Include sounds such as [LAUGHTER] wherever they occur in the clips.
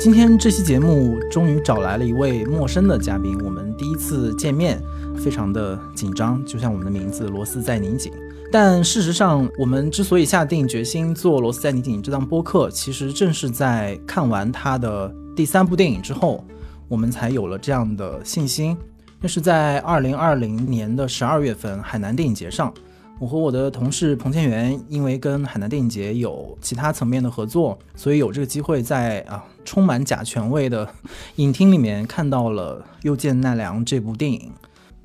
今天这期节目终于找来了一位陌生的嘉宾，我们第一次见面，非常的紧张，就像我们的名字“螺丝在拧紧”。但事实上，我们之所以下定决心做《螺丝在拧紧》这档播客，其实正是在看完他的第三部电影之后，我们才有了这样的信心。那是在二零二零年的十二月份，海南电影节上。我和我的同事彭千元，因为跟海南电影节有其他层面的合作，所以有这个机会在啊充满假权威的 [LAUGHS] 影厅里面看到了《又见奈良》这部电影。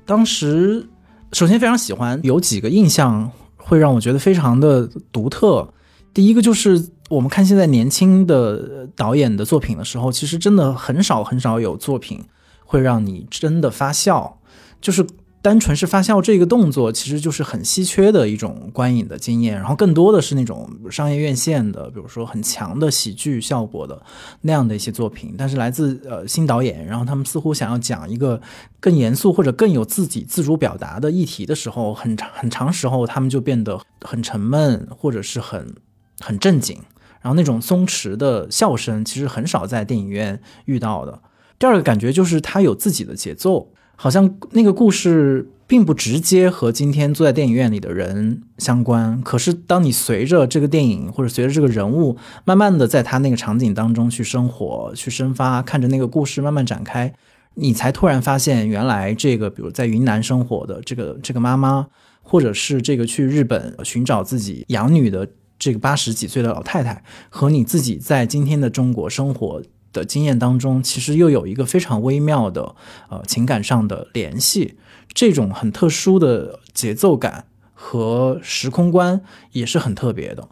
当时首先非常喜欢，有几个印象会让我觉得非常的独特。第一个就是我们看现在年轻的导演的作品的时候，其实真的很少很少有作品会让你真的发笑，就是。单纯是发笑这个动作，其实就是很稀缺的一种观影的经验。然后更多的是那种商业院线的，比如说很强的喜剧效果的那样的一些作品。但是来自呃新导演，然后他们似乎想要讲一个更严肃或者更有自己自主表达的议题的时候，很长很长时候他们就变得很沉闷，或者是很很正经。然后那种松弛的笑声，其实很少在电影院遇到的。第二个感觉就是他有自己的节奏。好像那个故事并不直接和今天坐在电影院里的人相关，可是当你随着这个电影或者随着这个人物，慢慢的在他那个场景当中去生活、去生发，看着那个故事慢慢展开，你才突然发现，原来这个比如在云南生活的这个这个妈妈，或者是这个去日本寻找自己养女的这个八十几岁的老太太，和你自己在今天的中国生活。的经验当中，其实又有一个非常微妙的呃情感上的联系，这种很特殊的节奏感和时空观也是很特别的。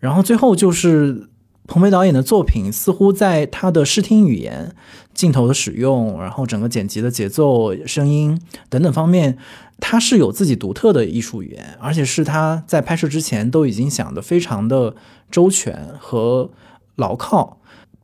然后最后就是彭飞导演的作品，似乎在他的视听语言、镜头的使用，然后整个剪辑的节奏、声音等等方面，他是有自己独特的艺术语言，而且是他在拍摄之前都已经想得非常的周全和牢靠。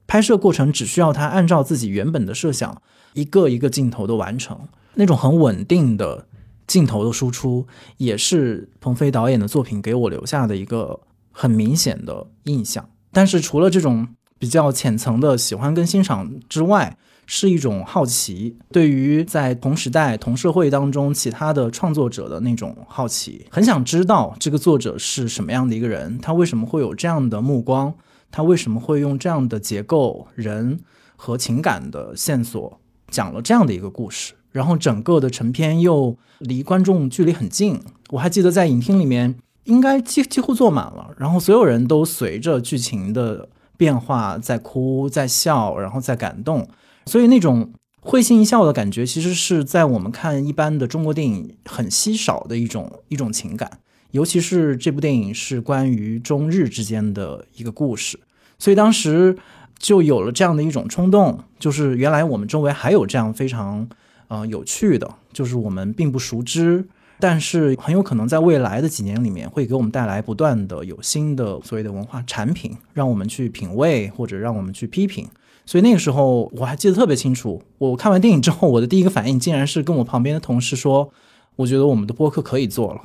拍摄过程只需要他按照自己原本的设想，一个一个镜头的完成，那种很稳定的镜头的输出，也是鹏飞导演的作品给我留下的一个很明显的印象。但是除了这种比较浅层的喜欢跟欣赏之外，是一种好奇，对于在同时代同社会当中其他的创作者的那种好奇，很想知道这个作者是什么样的一个人，他为什么会有这样的目光。他为什么会用这样的结构、人和情感的线索讲了这样的一个故事？然后整个的成片又离观众距离很近。我还记得在影厅里面，应该几几乎坐满了，然后所有人都随着剧情的变化在哭、在笑，然后在感动。所以那种会心一笑的感觉，其实是在我们看一般的中国电影很稀少的一种一种情感。尤其是这部电影是关于中日之间的一个故事，所以当时就有了这样的一种冲动，就是原来我们周围还有这样非常呃有趣的，就是我们并不熟知，但是很有可能在未来的几年里面会给我们带来不断的有新的所谓的文化产品，让我们去品味或者让我们去批评。所以那个时候我还记得特别清楚，我看完电影之后，我的第一个反应竟然是跟我旁边的同事说，我觉得我们的播客可以做了。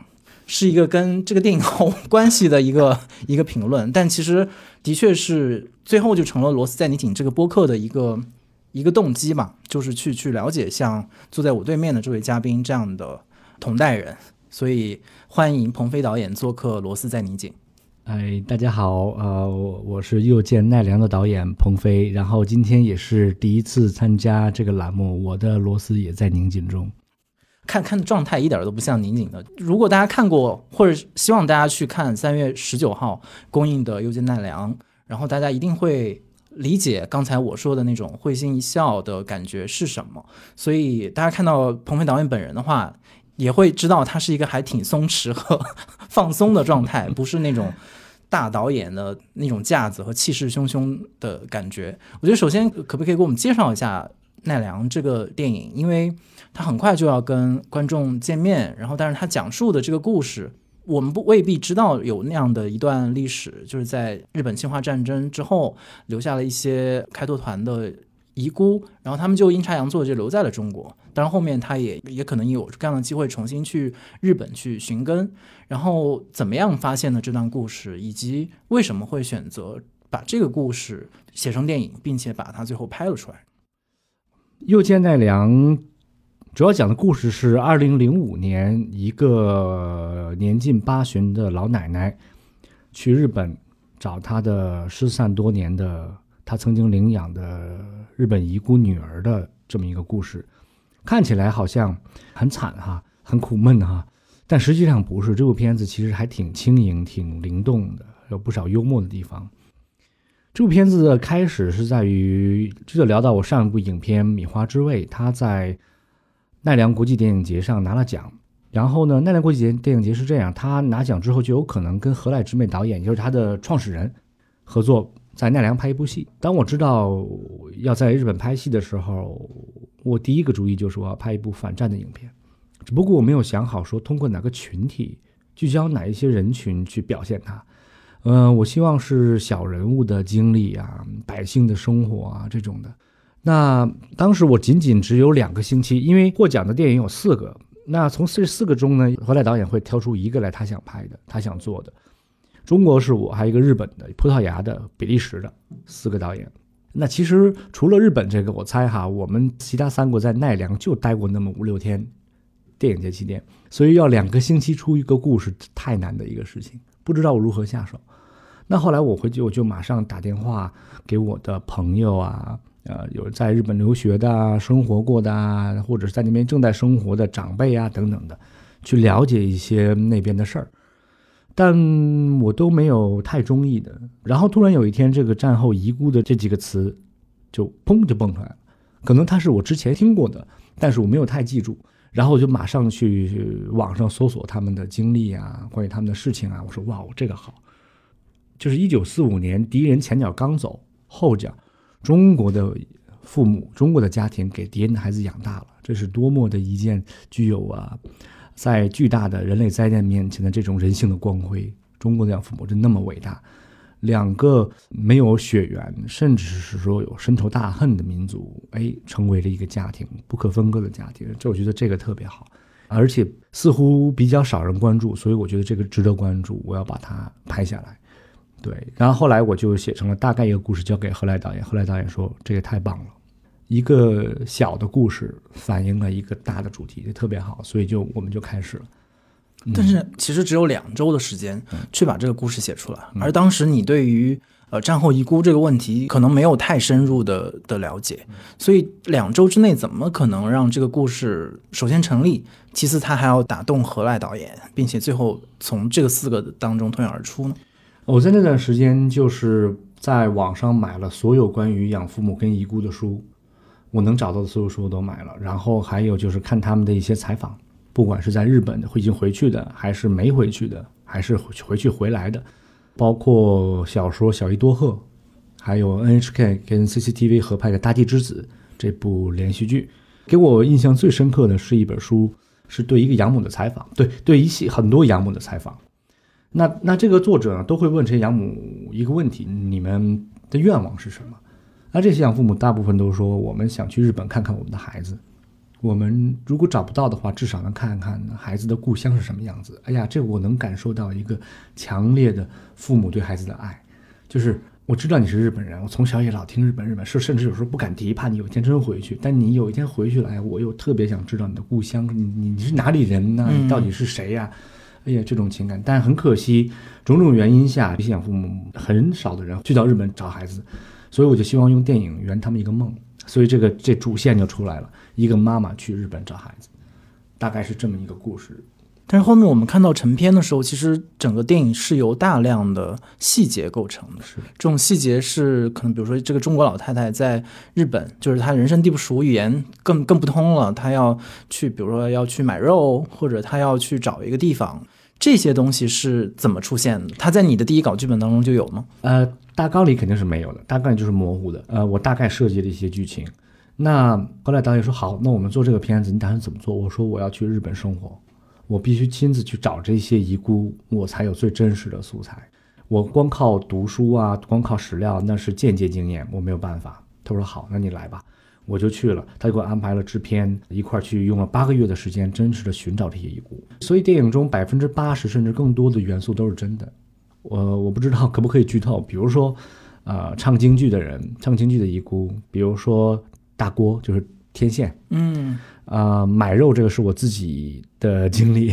是一个跟这个电影毫无关系的一个 [LAUGHS] 一个评论，但其实的确是最后就成了《罗斯在你紧》这个播客的一个一个动机嘛，就是去去了解像坐在我对面的这位嘉宾这样的同代人，所以欢迎鹏飞导演做客《罗斯在你紧》。哎，大家好，呃，我我是又见奈良的导演鹏飞，然后今天也是第一次参加这个栏目，我的螺丝也在拧紧中。看看状态一点都不像拧紧的。如果大家看过，或者希望大家去看三月十九号公映的《又见奈良》，然后大家一定会理解刚才我说的那种会心一笑的感觉是什么。所以大家看到彭飞导演本人的话，也会知道他是一个还挺松弛和 [LAUGHS] 放松的状态，不是那种大导演的那种架子和气势汹汹的感觉。我觉得首先可不可以给我们介绍一下奈良这个电影，因为。他很快就要跟观众见面，然后，但是他讲述的这个故事，我们不未必知道有那样的一段历史，就是在日本侵华战争之后，留下了一些开拓团的遗孤，然后他们就阴差阳错就留在了中国。当然，后面他也也可能有这样的机会重新去日本去寻根，然后怎么样发现的这段故事，以及为什么会选择把这个故事写成电影，并且把它最后拍了出来？又见奈良主要讲的故事是二零零五年，一个年近八旬的老奶奶去日本找她的失散多年的她曾经领养的日本遗孤女儿的这么一个故事。看起来好像很惨哈，很苦闷哈，但实际上不是。这部片子其实还挺轻盈、挺灵动的，有不少幽默的地方。这部片子的开始是在于，这就聊到我上一部影片《米花之味》，它在奈良国际电影节上拿了奖。然后呢，奈良国际电影节是这样，他拿奖之后就有可能跟河濑直美导演，也就是他的创始人，合作在奈良拍一部戏。当我知道要在日本拍戏的时候，我第一个主意就是我要拍一部反战的影片，只不过我没有想好说通过哪个群体聚焦哪一些人群去表现它。嗯，我希望是小人物的经历啊，百姓的生活啊这种的。那当时我仅仅只有两个星期，因为获奖的电影有四个，那从这四个中呢，何来导演会挑出一个来他想拍的，他想做的。中国是我，还有一个日本的、葡萄牙的、比利时的四个导演。那其实除了日本这个，我猜哈，我们其他三国在奈良就待过那么五六天，电影节期间，所以要两个星期出一个故事，太难的一个事情，不知道我如何下手。那后来我回去，我就马上打电话给我的朋友啊，呃，有在日本留学的、生活过的啊，或者是在那边正在生活的长辈啊等等的，去了解一些那边的事儿。但我都没有太中意的。然后突然有一天，这个战后遗孤的这几个词，就砰就蹦出来了。可能它是我之前听过的，但是我没有太记住。然后我就马上去网上搜索他们的经历啊，关于他们的事情啊。我说哇，这个好，就是一九四五年敌人前脚刚走，后脚中国的父母、中国的家庭给敌人的孩子养大了，这是多么的一件具有啊。在巨大的人类灾难面前的这种人性的光辉，中国的养父母真那么伟大。两个没有血缘，甚至是说有深仇大恨的民族，哎，成为了一个家庭，不可分割的家庭。这我觉得这个特别好，而且似乎比较少人关注，所以我觉得这个值得关注。我要把它拍下来。对，然后后来我就写成了大概一个故事，交给何来导演。何来导演说这个太棒了。一个小的故事反映了一个大的主题，就特别好，所以就我们就开始了。但是其实只有两周的时间去把这个故事写出来，而当时你对于呃战后遗孤这个问题可能没有太深入的的了解，所以两周之内怎么可能让这个故事首先成立，其次他还要打动何赖导演，并且最后从这个四个当中脱颖而出呢？我在那段时间就是在网上买了所有关于养父母跟遗孤的书。我能找到的所有书我都买了，然后还有就是看他们的一些采访，不管是在日本的已经回去的，还是没回去的，还是回去回来的，包括小说《小伊多鹤》，还有 NHK 跟 CCTV 合拍的《大地之子》这部连续剧，给我印象最深刻的是一本书，是对一个养母的采访，对对一些很多养母的采访。那那这个作者呢，都会问这些养母一个问题：你们的愿望是什么？那这些养父母大部分都说，我们想去日本看看我们的孩子。我们如果找不到的话，至少能看看孩子的故乡是什么样子。哎呀，这我能感受到一个强烈的父母对孩子的爱。就是我知道你是日本人，我从小也老听日本日本，是甚至有时候不敢提，怕你有一天真回去。但你有一天回去了，哎，我又特别想知道你的故乡，你你你是哪里人呢？你到底是谁呀？哎呀，这种情感。但很可惜，种种原因下，这些养父母很少的人去到日本找孩子。所以我就希望用电影圆他们一个梦，所以这个这主线就出来了，一个妈妈去日本找孩子，大概是这么一个故事。但是后面我们看到成片的时候，其实整个电影是由大量的细节构成的。是这种细节是可能，比如说这个中国老太太在日本，就是她人生地不熟，语言更更不通了，她要去，比如说要去买肉，或者她要去找一个地方。这些东西是怎么出现的？她在你的第一稿剧本当中就有吗？呃，大纲里肯定是没有的，大概就是模糊的。呃，我大概设计了一些剧情。那后来导演说好，那我们做这个片子，你打算怎么做？我说我要去日本生活，我必须亲自去找这些遗孤，我才有最真实的素材。我光靠读书啊，光靠史料那是间接经验，我没有办法。他说好，那你来吧。我就去了，他就给我安排了制片，一块去用了八个月的时间，真实的寻找这些遗孤。所以电影中百分之八十甚至更多的元素都是真的。我我不知道可不可以剧透，比如说，呃唱京剧的人，唱京剧的遗孤，比如说大郭，就是天线，嗯啊、买肉这个是我自己的经历，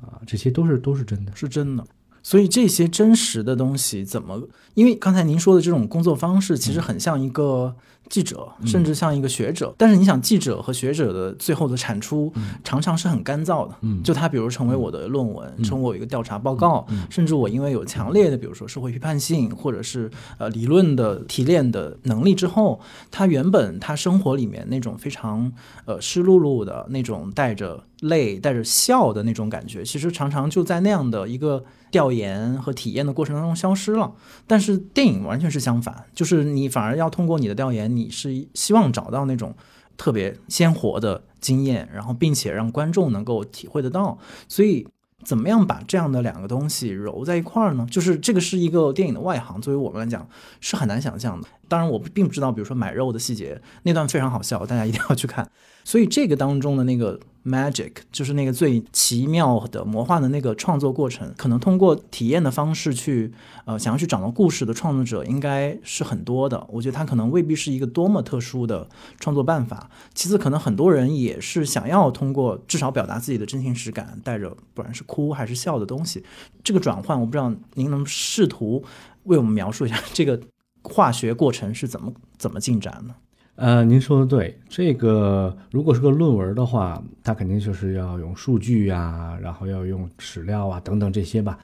啊、这些都是都是真的。是真的。所以这些真实的东西怎么？因为刚才您说的这种工作方式，其实很像一个记者，甚至像一个学者。但是你想，记者和学者的最后的产出，常常是很干燥的。嗯就他比如成为我的论文，成为我一个调查报告，甚至我因为有强烈的，比如说社会批判性，或者是呃理论的提炼的能力之后，他原本他生活里面那种非常呃湿漉漉的那种带着泪、带着笑的那种感觉，其实常常就在那样的一个调研和体验的过程当中消失了。但是电影完全是相反，就是你反而要通过你的调研，你是希望找到那种特别鲜活的经验，然后并且让观众能够体会得到。所以，怎么样把这样的两个东西揉在一块儿呢？就是这个是一个电影的外行，作为我们来讲是很难想象的。当然，我并不知道，比如说买肉的细节那段非常好笑，大家一定要去看。所以这个当中的那个 magic，就是那个最奇妙的魔幻的那个创作过程，可能通过体验的方式去呃想要去找到故事的创作者应该是很多的。我觉得他可能未必是一个多么特殊的创作办法。其次，可能很多人也是想要通过至少表达自己的真情实感，带着不管是哭还是笑的东西。这个转换，我不知道您能试图为我们描述一下这个化学过程是怎么怎么进展呢？呃，您说的对，这个如果是个论文的话，它肯定就是要用数据啊，然后要用史料啊等等这些吧。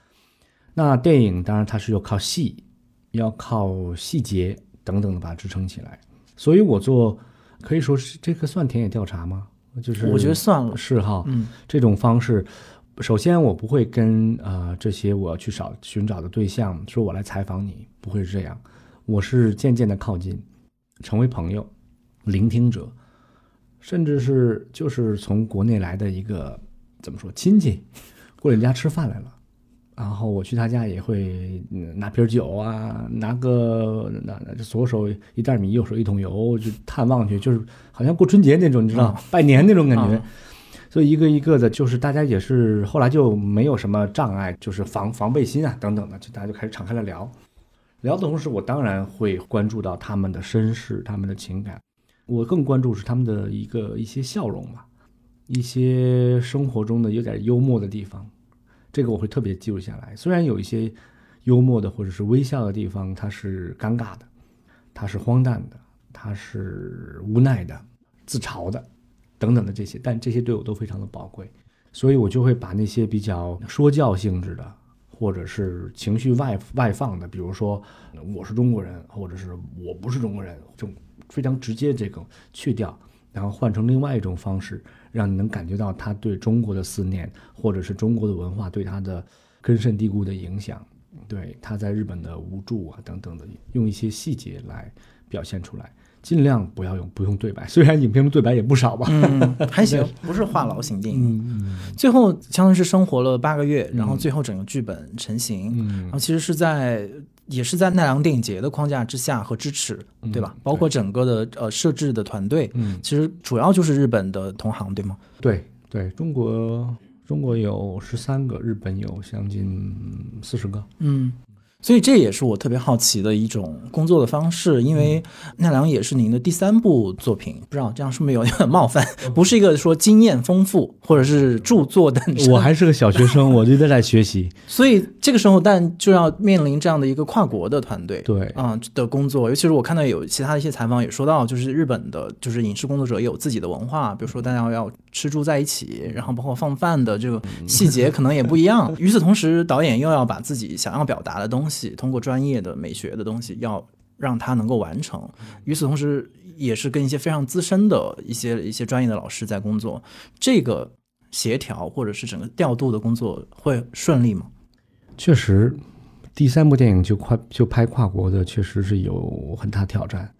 那电影当然它是要靠戏，要靠细节等等的把它支撑起来。所以我做可以说是这个算田野调查吗？就是我觉得算了，是哈，嗯这种方式，首先我不会跟呃这些我要去找寻找的对象说我来采访你，不会是这样，我是渐渐的靠近，成为朋友，聆听者，甚至是就是从国内来的一个怎么说亲戚，过来你家吃饭来了。然后我去他家也会嗯拿瓶酒啊，拿个拿拿左手一袋米，右手一桶油，就探望去，就是好像过春节那种，你知道，拜年那种感觉。啊所以一个一个的，就是大家也是后来就没有什么障碍，就是防防备心啊等等的，就大家就开始敞开了聊。聊的同时，我当然会关注到他们的身世、他们的情感，我更关注是他们的一个一些笑容吧，一些生活中的有点幽默的地方，这个我会特别记录下来。虽然有一些幽默的或者是微笑的地方，它是尴尬的，它是荒诞的，它是无奈的、自嘲的。等等的这些，但这些对我都非常的宝贵，所以我就会把那些比较说教性质的，或者是情绪外外放的，比如说我是中国人，或者是我不是中国人，这种非常直接这种去掉，然后换成另外一种方式，让你能感觉到他对中国的思念，或者是中国的文化对他的根深蒂固的影响，对他在日本的无助啊等等的，用一些细节来表现出来。尽量不要用不用对白，[LAUGHS] 虽然影片中对白也不少吧。嗯，[LAUGHS] 还行，不是话痨型电影。嗯最后相当于是生活了八个月，然后最后整个剧本成型，嗯然后其实是在也是在奈良电影节的框架之下和支持，对吧？包括整个的呃设置的团队，嗯，其实主要就是日本的同行，对吗？对对，中国中国有十三个，日本有将近四十个。嗯。所以这也是我特别好奇的一种工作的方式，因为奈良也是您的第三部作品，不知道这样是不是有点冒犯？[LAUGHS] 不是一个说经验丰富或者是著作等身，我还是个小学生，我就在在学习。[LAUGHS] 所以这个时候，但就要面临这样的一个跨国的团队，对啊、的工作。尤其是我看到有其他的一些采访也说到，就是日本的，就是影视工作者也有自己的文化，比如说大家要吃住在一起，然后包括放饭的这个细节可能也不一样。[LAUGHS] 与此同时，导演又要把自己想要表达的东西，通过专业的美学的东西，要让他能够完成。与此同时，也是跟一些非常资深的一些一些专业的老师在工作，这个协调或者是整个调度的工作会顺利吗？确实，第三部电影就跨就拍跨国的，确实是有很大挑战。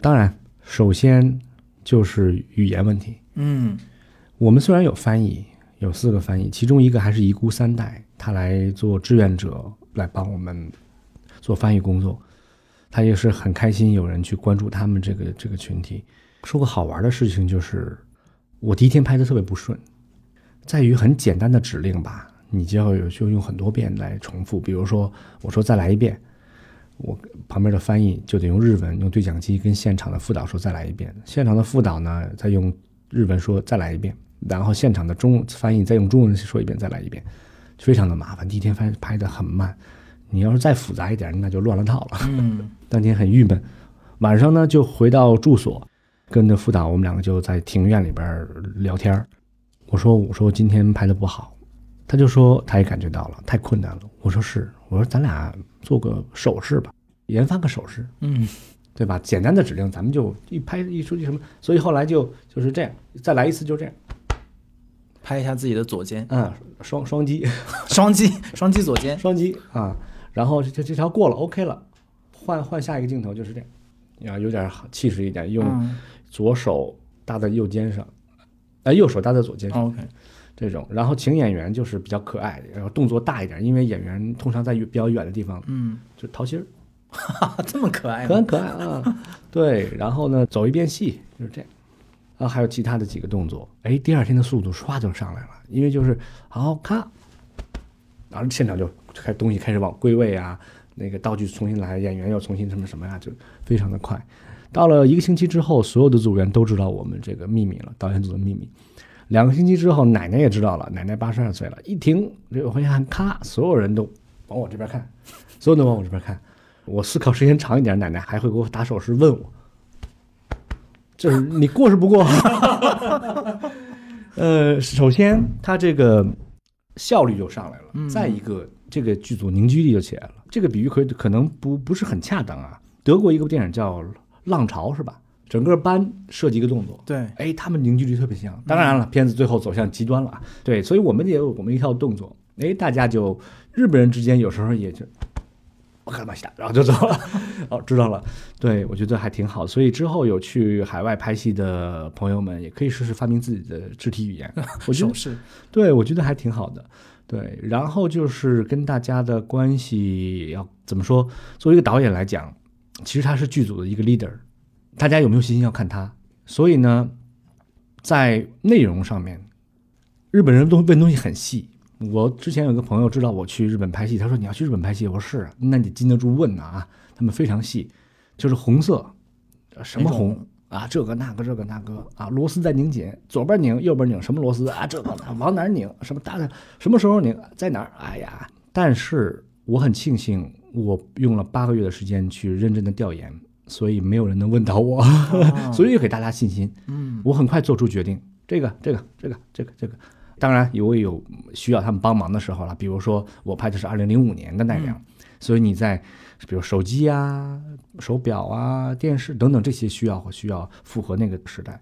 当然，首先就是语言问题。嗯我们虽然有翻译，有四个翻译，其中一个还是遗孤三代，他来做志愿者，来帮我们做翻译工作。他也是很开心有人去关注他们这个这个群体。说个好玩的事情，就是我第一天拍的特别不顺，在于很简单的指令吧，你就要有就用很多遍来重复。比如说，我说再来一遍，我旁边的翻译就得用日文用对讲机跟现场的副导说再来一遍，现场的副导呢再用日文说再来一遍，然后现场的中翻译再用中文说一遍再来一遍，非常的麻烦。第一天拍拍的很慢，你要是再复杂一点，那就乱了套了。嗯 [LAUGHS] 当天很郁闷，晚上呢就回到住所，跟着副导我们两个就在庭院里边聊天儿我说我说今天拍的不好，他就说他也感觉到了太困难了。我说是，我说咱俩做个手势吧，研发个手势，嗯对吧？简单的指令咱们就一拍一出去什么，所以后来就就是这样，再来一次就这样，拍一下自己的左肩，嗯，双 [LAUGHS] 双击。双击。双击左肩，双击啊，然后这这条过了 OK 了，换换下一个镜头就是这样，啊有点气势一点，用。嗯。左手搭在右肩上，呃，右手搭在左肩上，，OK，这种。然后请演员就是比较可爱，然后动作大一点，因为演员通常在比较远的地方嗯，就掏心儿，哈哈，这么可爱，可很可爱啊。对，然后呢，走一遍戏就是这样。然后，还有其他的几个动作，哎，第二天的速度唰就上来了，因为就是好咔，然后现场就开东西开始往归位啊，那个道具重新来，演员又重新什么什么呀、就非常的快。到了一个星期之后，所有的组员都知道我们这个秘密了，导演组的秘密。两个星期之后，奶奶也知道了，奶奶八十二岁了，一停这个回看，咔，所有人都往我这边看，所有人都往我这边看。我思考时间长一点，奶奶还会给我打手势问我，就是你过是不过？[LAUGHS] 呃，首先它这个效率就上来了，嗯再一个这个剧组凝聚力就起来了。这个比喻可可能不不是很恰当啊。德国一个电影叫《浪潮》是吧？整个班设计一个动作，对，哎，他们凝聚力特别强。当然了，片子最后走向极端了啊。对，所以我们也有我们一套动作。哎，大家就日本人之间有时候也就我干嘛下，然后就走了。[LAUGHS] 哦，知道了。对，我觉得还挺好。所以之后有去海外拍戏的朋友们，也可以试试发明自己的肢体语言。[LAUGHS] 我觉得手势，对，我觉得还挺好的。对，然后就是跟大家的关系要怎么说？作为一个导演来讲，其实他是剧组的一个 leader，大家有没有信心要看他。所以呢，在内容上面，日本人东问东西很细。我之前有个朋友知道我去日本拍戏，他说你要去日本拍戏，我说是啊，那你禁得住问呐啊，他们非常细，就是红色，呃什么红？啊，这个那个这个那个啊，螺丝在拧紧，左边拧右边拧，什么螺丝？啊，这个往哪儿拧，什么大的？什么时候拧，在哪儿？哎呀，但是我很庆幸，我用了八个月的时间去认真的调研，所以没有人能问到我，[LAUGHS] 所以给大家信心。嗯，我很快做出决定，这个这个这个这个这个，当然我也有需要他们帮忙的时候了，比如说我拍的是二零零五年的奈良，所以你在比如手机啊、手表啊、电视等等这些需要需要符合那个时代。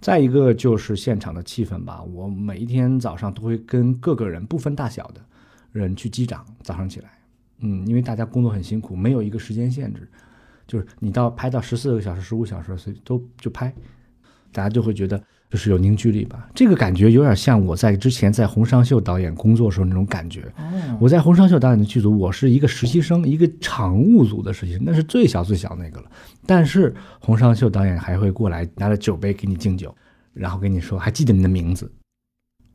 再一个就是现场的气氛吧，我每一天早上都会跟各个人不分大小的人去击掌，早上起来，嗯，因为大家工作很辛苦，没有一个时间限制，就是你到拍到十四个小时、十五小时，所以都就拍，大家就会觉得就是有凝聚力吧。这个感觉有点像我在之前在洪尚秀导演工作时候那种感觉。哦，我在洪尚秀导演的剧组，我是一个实习生，一个场务组的实习生，那是最小最小那个了。但是洪尚秀导演还会过来拿着酒杯给你敬酒，然后跟你说还记得你的名字，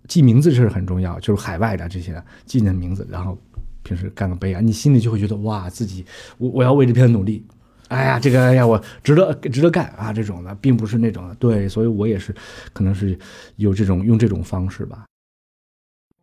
记名字是很重要，就是海外的这些记你的名字，然后平时干个杯啊，你心里就会觉得哇，自己我我要为这片努力。哎呀，这个哎呀，我值得值得干啊！这种的，并不是那种的，对，所以我也是，可能是有这种用这种方式吧。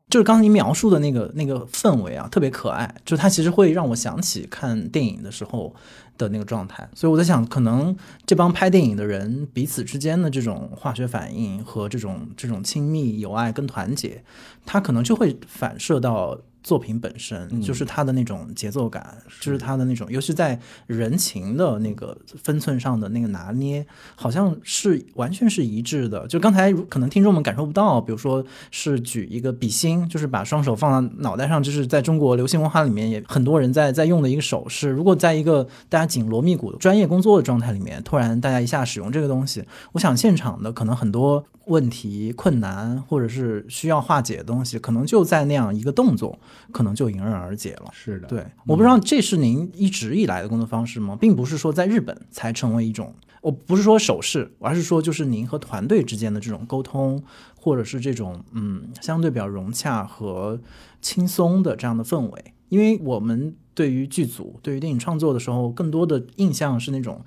就是刚才你描述的那个那个氛围啊，特别可爱，就是它其实会让我想起看电影的时候的那个状态，所以我在想，可能这帮拍电影的人彼此之间的这种化学反应和这种这种亲密、友爱跟团结，它可能就会反射到作品本身，就是它的那种节奏感，就是它的那种，尤其在人情的那个分寸上的那个拿捏，好像是完全是一致的。就刚才可能听众们感受不到，比如说是举一个比心，就是把双手放到脑袋上，就是在中国流行文化里面也很多人在在用的一个手势。如果在一个大家紧锣密鼓的专业工作的状态里面，突然大家一下使用这个东西，我想现场的可能很多问题、困难或者是需要化解的东西，可能就在那样一个动作，可能就迎刃而解了。是的，对，我不知道这是您一直以来的工作方式吗？并不是说在日本才成为一种，我不是说手势，而是说就是您和团队之间的这种沟通，或者是这种嗯相对比较融洽和轻松的这样的氛围。因为我们对于剧组、对于电影创作的时候，更多的印象是那种。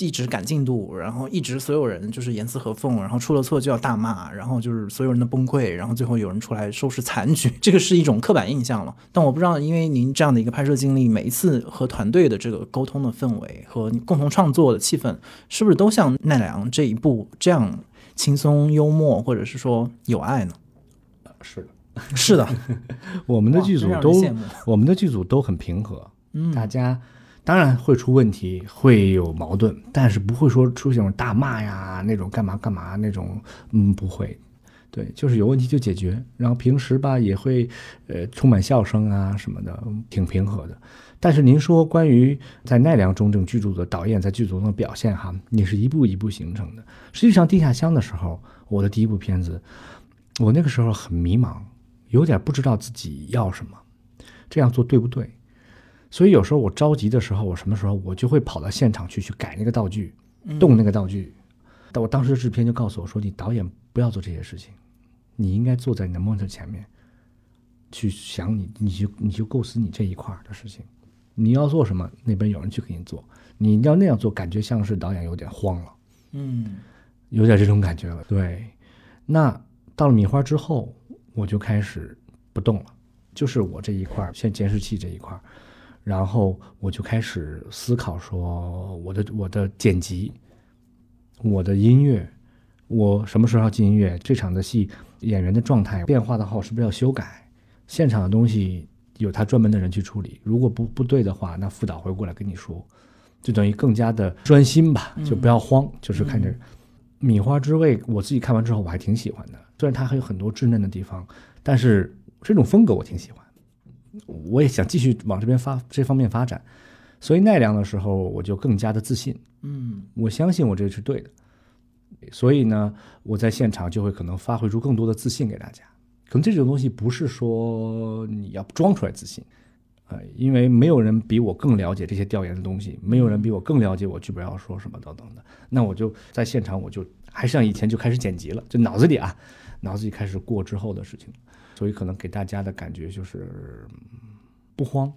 一直赶进度，然后一直所有人就是严丝合缝，然后出了错就要大骂，然后就是所有人的崩溃，然后最后有人出来收拾残局，这个是一种刻板印象了。但我不知道，因为您这样的一个拍摄经历，每一次和团队的这个沟通的氛围和共同创作的气氛，是不是都像奈良这一部这样轻松幽默，或者是说有爱呢？是的，是的，我们的剧组都，我们的剧组都很平和，嗯，大家。当然会出问题，会有矛盾，但是不会说出现大骂呀那种干嘛干嘛那种，嗯，不会，对，就是有问题就解决。然后平时吧也会，呃，充满笑声啊什么的，挺平和的。但是您说关于在奈良中正剧组的导演在剧组中的表现哈，你是一步一步形成的。实际上地下乡的时候，我的第一部片子，我那个时候很迷茫，有点不知道自己要什么，这样做对不对？所以有时候我着急的时候，我什么时候我就会跑到现场去去改那个道具，动那个道具。但我当时制片就告诉我说：“你导演不要做这些事情，你应该坐在你的 monitor 前面，去想你，你就你就构思你这一块的事情。你要做什么，那边有人去给你做。你要那样做，感觉像是导演有点慌了，嗯，有点这种感觉了。对，那到了米花之后，我就开始不动了，就是我这一块，像监视器这一块。”然后我就开始思考说，我的我的剪辑，我的音乐，我什么时候要进音乐？这场的戏演员的状态变化的话，我是不是要修改？现场的东西有他专门的人去处理，如果不不对的话，那副导会过来跟你说，就等于更加的专心吧，就不要慌，就是看着《米花之味》，我自己看完之后我还挺喜欢的，虽然它还有很多稚嫩的地方，但是这种风格我挺喜欢。我也想继续往这边发这方面发展，所以奈良的时候我就更加的自信，嗯，我相信我这是对的，所以呢，我在现场就会可能发挥出更多的自信给大家。可能这种东西不是说你要装出来自信，呃，因为没有人比我更了解这些调研的东西，没有人比我更了解我剧本要说什么等等的。那我就在现场，我就还是像以前就开始剪辑了，就脑子里啊，脑子里开始过之后的事情。所以可能给大家的感觉就是不慌，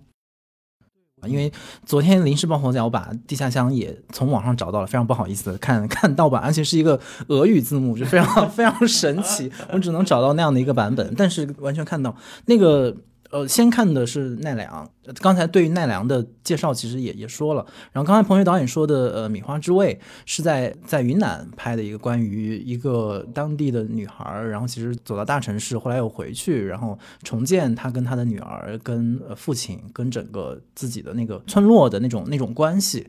因为昨天临时抱佛脚，我把《地下乡》也从网上找到了，非常不好意思看 [LAUGHS] 看盗版，而且是一个俄语字幕，就非常 [LAUGHS] 非常神奇，我只能找到那样的一个版本，但是完全看到那个。呃，先看的是奈良。刚才对于奈良的介绍其实也也说了。然后刚才彭学导演说的，呃，《米花之味》是在在云南拍的一个关于一个当地的女孩，然后其实走到大城市，后来又回去，然后重建她跟她的女儿、跟呃父亲、跟整个自己的那个村落的那种那种关系。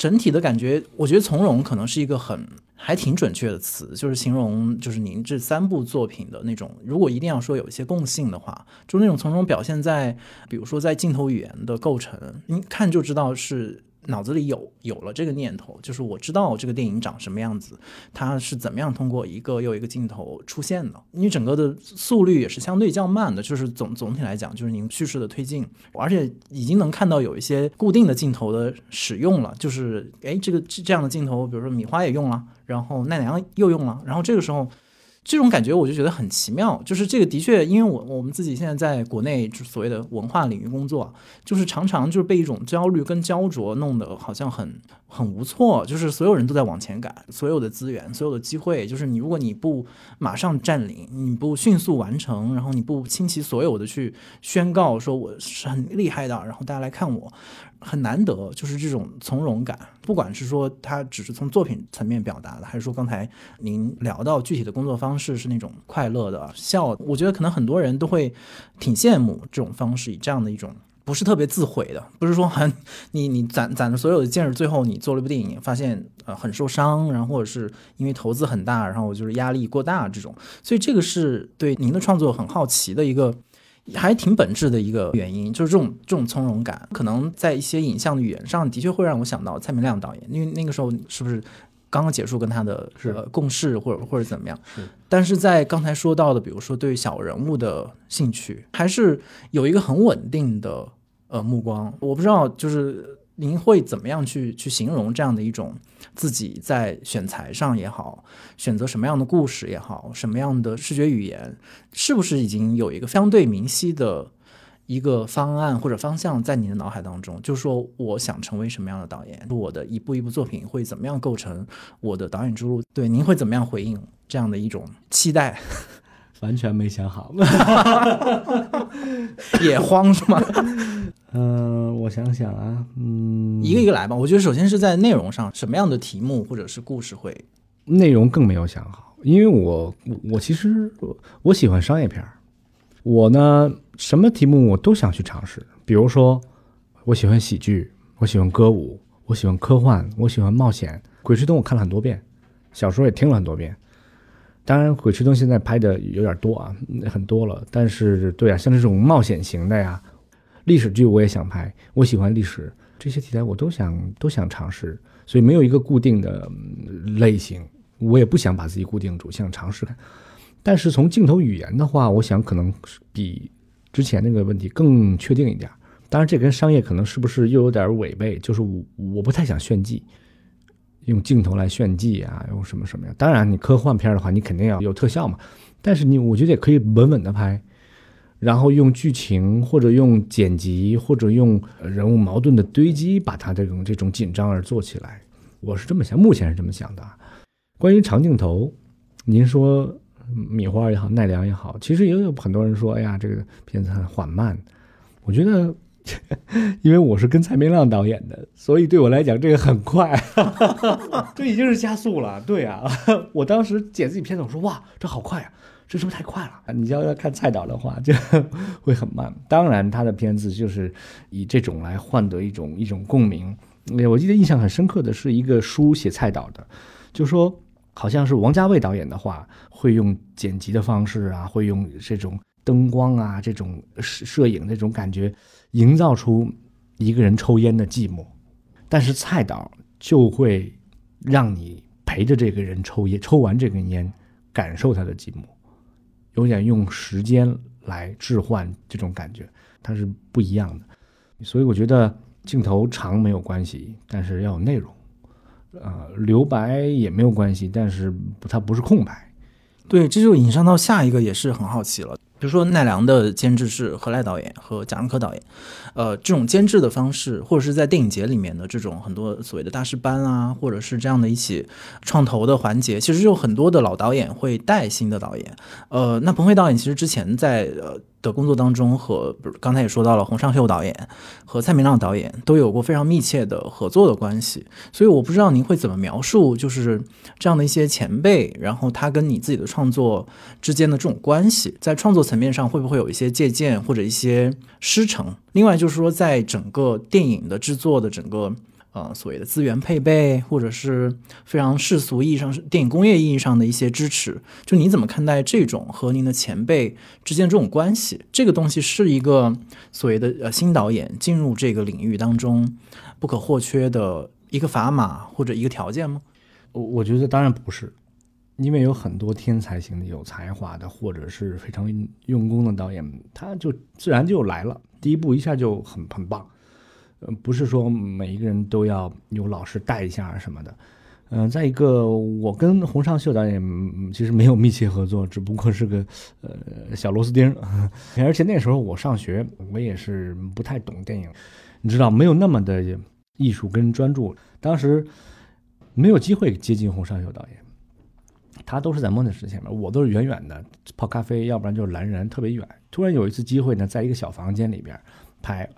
整体的感觉，我觉得从容可能是一个很。还挺准确的词，就是形容就是您这三部作品的那种。如果一定要说有一些共性的话，就是那种从容表现在，比如说在镜头语言的构成，一看就知道是。脑子里有有了这个念头，就是我知道这个电影长什么样子，它是怎么样通过一个又一个镜头出现的。因为整个的速率也是相对较慢的，就是总总体来讲，就是您叙事的推进，而且已经能看到有一些固定的镜头的使用了。就是哎，这个这样的镜头，比如说米花也用了，然后奈良又用了，然后这个时候。这种感觉我就觉得很奇妙，就是这个的确，因为我我们自己现在在国内就所谓的文化领域工作，就是常常就是被一种焦虑跟焦灼弄得好像很很无措，就是所有人都在往前赶，所有的资源、所有的机会，就是你如果你不马上占领，你不迅速完成，然后你不倾其所有的去宣告说我是很厉害的，然后大家来看我。很难得，就是这种从容感，不管是说他只是从作品层面表达的，还是说刚才您聊到具体的工作方式是那种快乐的笑，我觉得可能很多人都会挺羡慕这种方式，以这样的一种不是特别自毁的，不是说很你你攒攒着所有的劲儿，最后你做了一部电影，发现呃很受伤，然后或者是因为投资很大，然后就是压力过大这种，所以这个是对您的创作很好奇的一个。还挺本质的一个原因，就是这种这种从容感，可能在一些影像的语言上的确会让我想到蔡明亮导演，因为那个时候是不是刚刚结束跟他的呃共事或者或者怎么样？是。但是在刚才说到的，比如说对小人物的兴趣，还是有一个很稳定的呃目光。我不知道，就是您会怎么样去去形容这样的一种。自己在选材上也好，选择什么样的故事也好，什么样的视觉语言，是不是已经有一个相对明晰的一个方案或者方向在你的脑海当中，就是说我想成为什么样的导演，我的一部一部作品会怎么样构成我的导演之路？对，您会怎么样回应这样的一种期待？完全没想好，[LAUGHS] 也慌是吗？嗯，[LAUGHS] 我想想啊，嗯，一个一个来吧。我觉得首先是在内容上，什么样的题目或者是故事会，内容更没有想好，因为我我其实我喜欢商业片儿，我呢什么题目我都想去尝试，比如说我喜欢喜剧，我喜欢歌舞，我喜欢科幻，我喜欢冒险，《鬼吹灯》我看了很多遍，小说也听了很多遍。当然，《鬼吹灯》现在拍的有点多啊，很多了。但是，对啊，像这种冒险型的呀，历史剧我也想拍。我喜欢历史这些题材，我都想都想尝试。所以没有一个固定的类型，我也不想把自己固定住，想尝试看。但是从镜头语言的话，我想可能比之前那个问题更确定一点。当然，这跟商业可能是不是又有点违背？就是我我不太想炫技。用镜头来炫技啊，用什么什么呀？当然，你科幻片的话，你肯定要有特效嘛。但是你，我觉得也可以稳稳的拍，然后用剧情或者用剪辑或者用人物矛盾的堆积，把它这种这种紧张而做起来。我是这么想，目前是这么想的。关于长镜头，您说米花也好，奈良也好，其实也有很多人说，哎呀，这个片子很缓慢。我觉得。[LAUGHS] 因为我是跟蔡明亮导演的，所以对我来讲这个很快，[LAUGHS] 这已经是加速了。对啊，我当时剪自己片子，我说哇，这好快啊，这是不是太快了？你要要看蔡导的话，就 [LAUGHS] 会很慢。当然，他的片子就是以这种来换得一种一种共鸣。我记得印象很深刻的是一个书写蔡导的，就说好像是王家卫导演的话，会用剪辑的方式啊，会用这种灯光啊，这种摄摄影那种感觉。营造出一个人抽烟的寂寞，但是菜导就会让你陪着这个人抽烟，抽完这根烟，感受他的寂寞，有点用时间来置换这种感觉，它是不一样的。所以我觉得镜头长没有关系，但是要有内容，呃，留白也没有关系，但是它不是空白。对，这就引申到下一个，也是很好奇了。比如说奈良的监制是何濑导演和贾樟柯导演，呃，这种监制的方式，或者是在电影节里面的这种很多所谓的大师班啊，或者是这样的一起创投的环节，其实有很多的老导演会带新的导演。呃，那彭辉导演其实之前在呃。的工作当中和不是刚才也说到了洪尚秀导演和蔡明亮导演都有过非常密切的合作的关系，所以我不知道您会怎么描述，就是这样的一些前辈，然后他跟你自己的创作之间的这种关系，在创作层面上会不会有一些借鉴或者一些师承？另外就是说，在整个电影的制作的整个。呃，所谓的资源配备，或者是非常世俗意义上电影工业意义上的一些支持，就你怎么看待这种和您的前辈之间这种关系？这个东西是一个所谓的呃新导演进入这个领域当中不可或缺的一个砝码或者一个条件吗？我我觉得当然不是，因为有很多天才型的、有才华的或者是非常用功的导演，他就自然就来了，第一部一下就很很棒。呃，不是说每一个人都要有老师带一下什么的。嗯，再一个，我跟洪尚秀导演其实没有密切合作，只不过是个呃小螺丝钉。[LAUGHS] 而且那时候我上学，我也是不太懂电影，你知道，没有那么的艺术跟专注。当时没有机会接近洪尚秀导演，他都是在莫内斯前面，我都是远远的泡咖啡，要不然就是拦人，特别远。突然有一次机会呢，在一个小房间里边拍。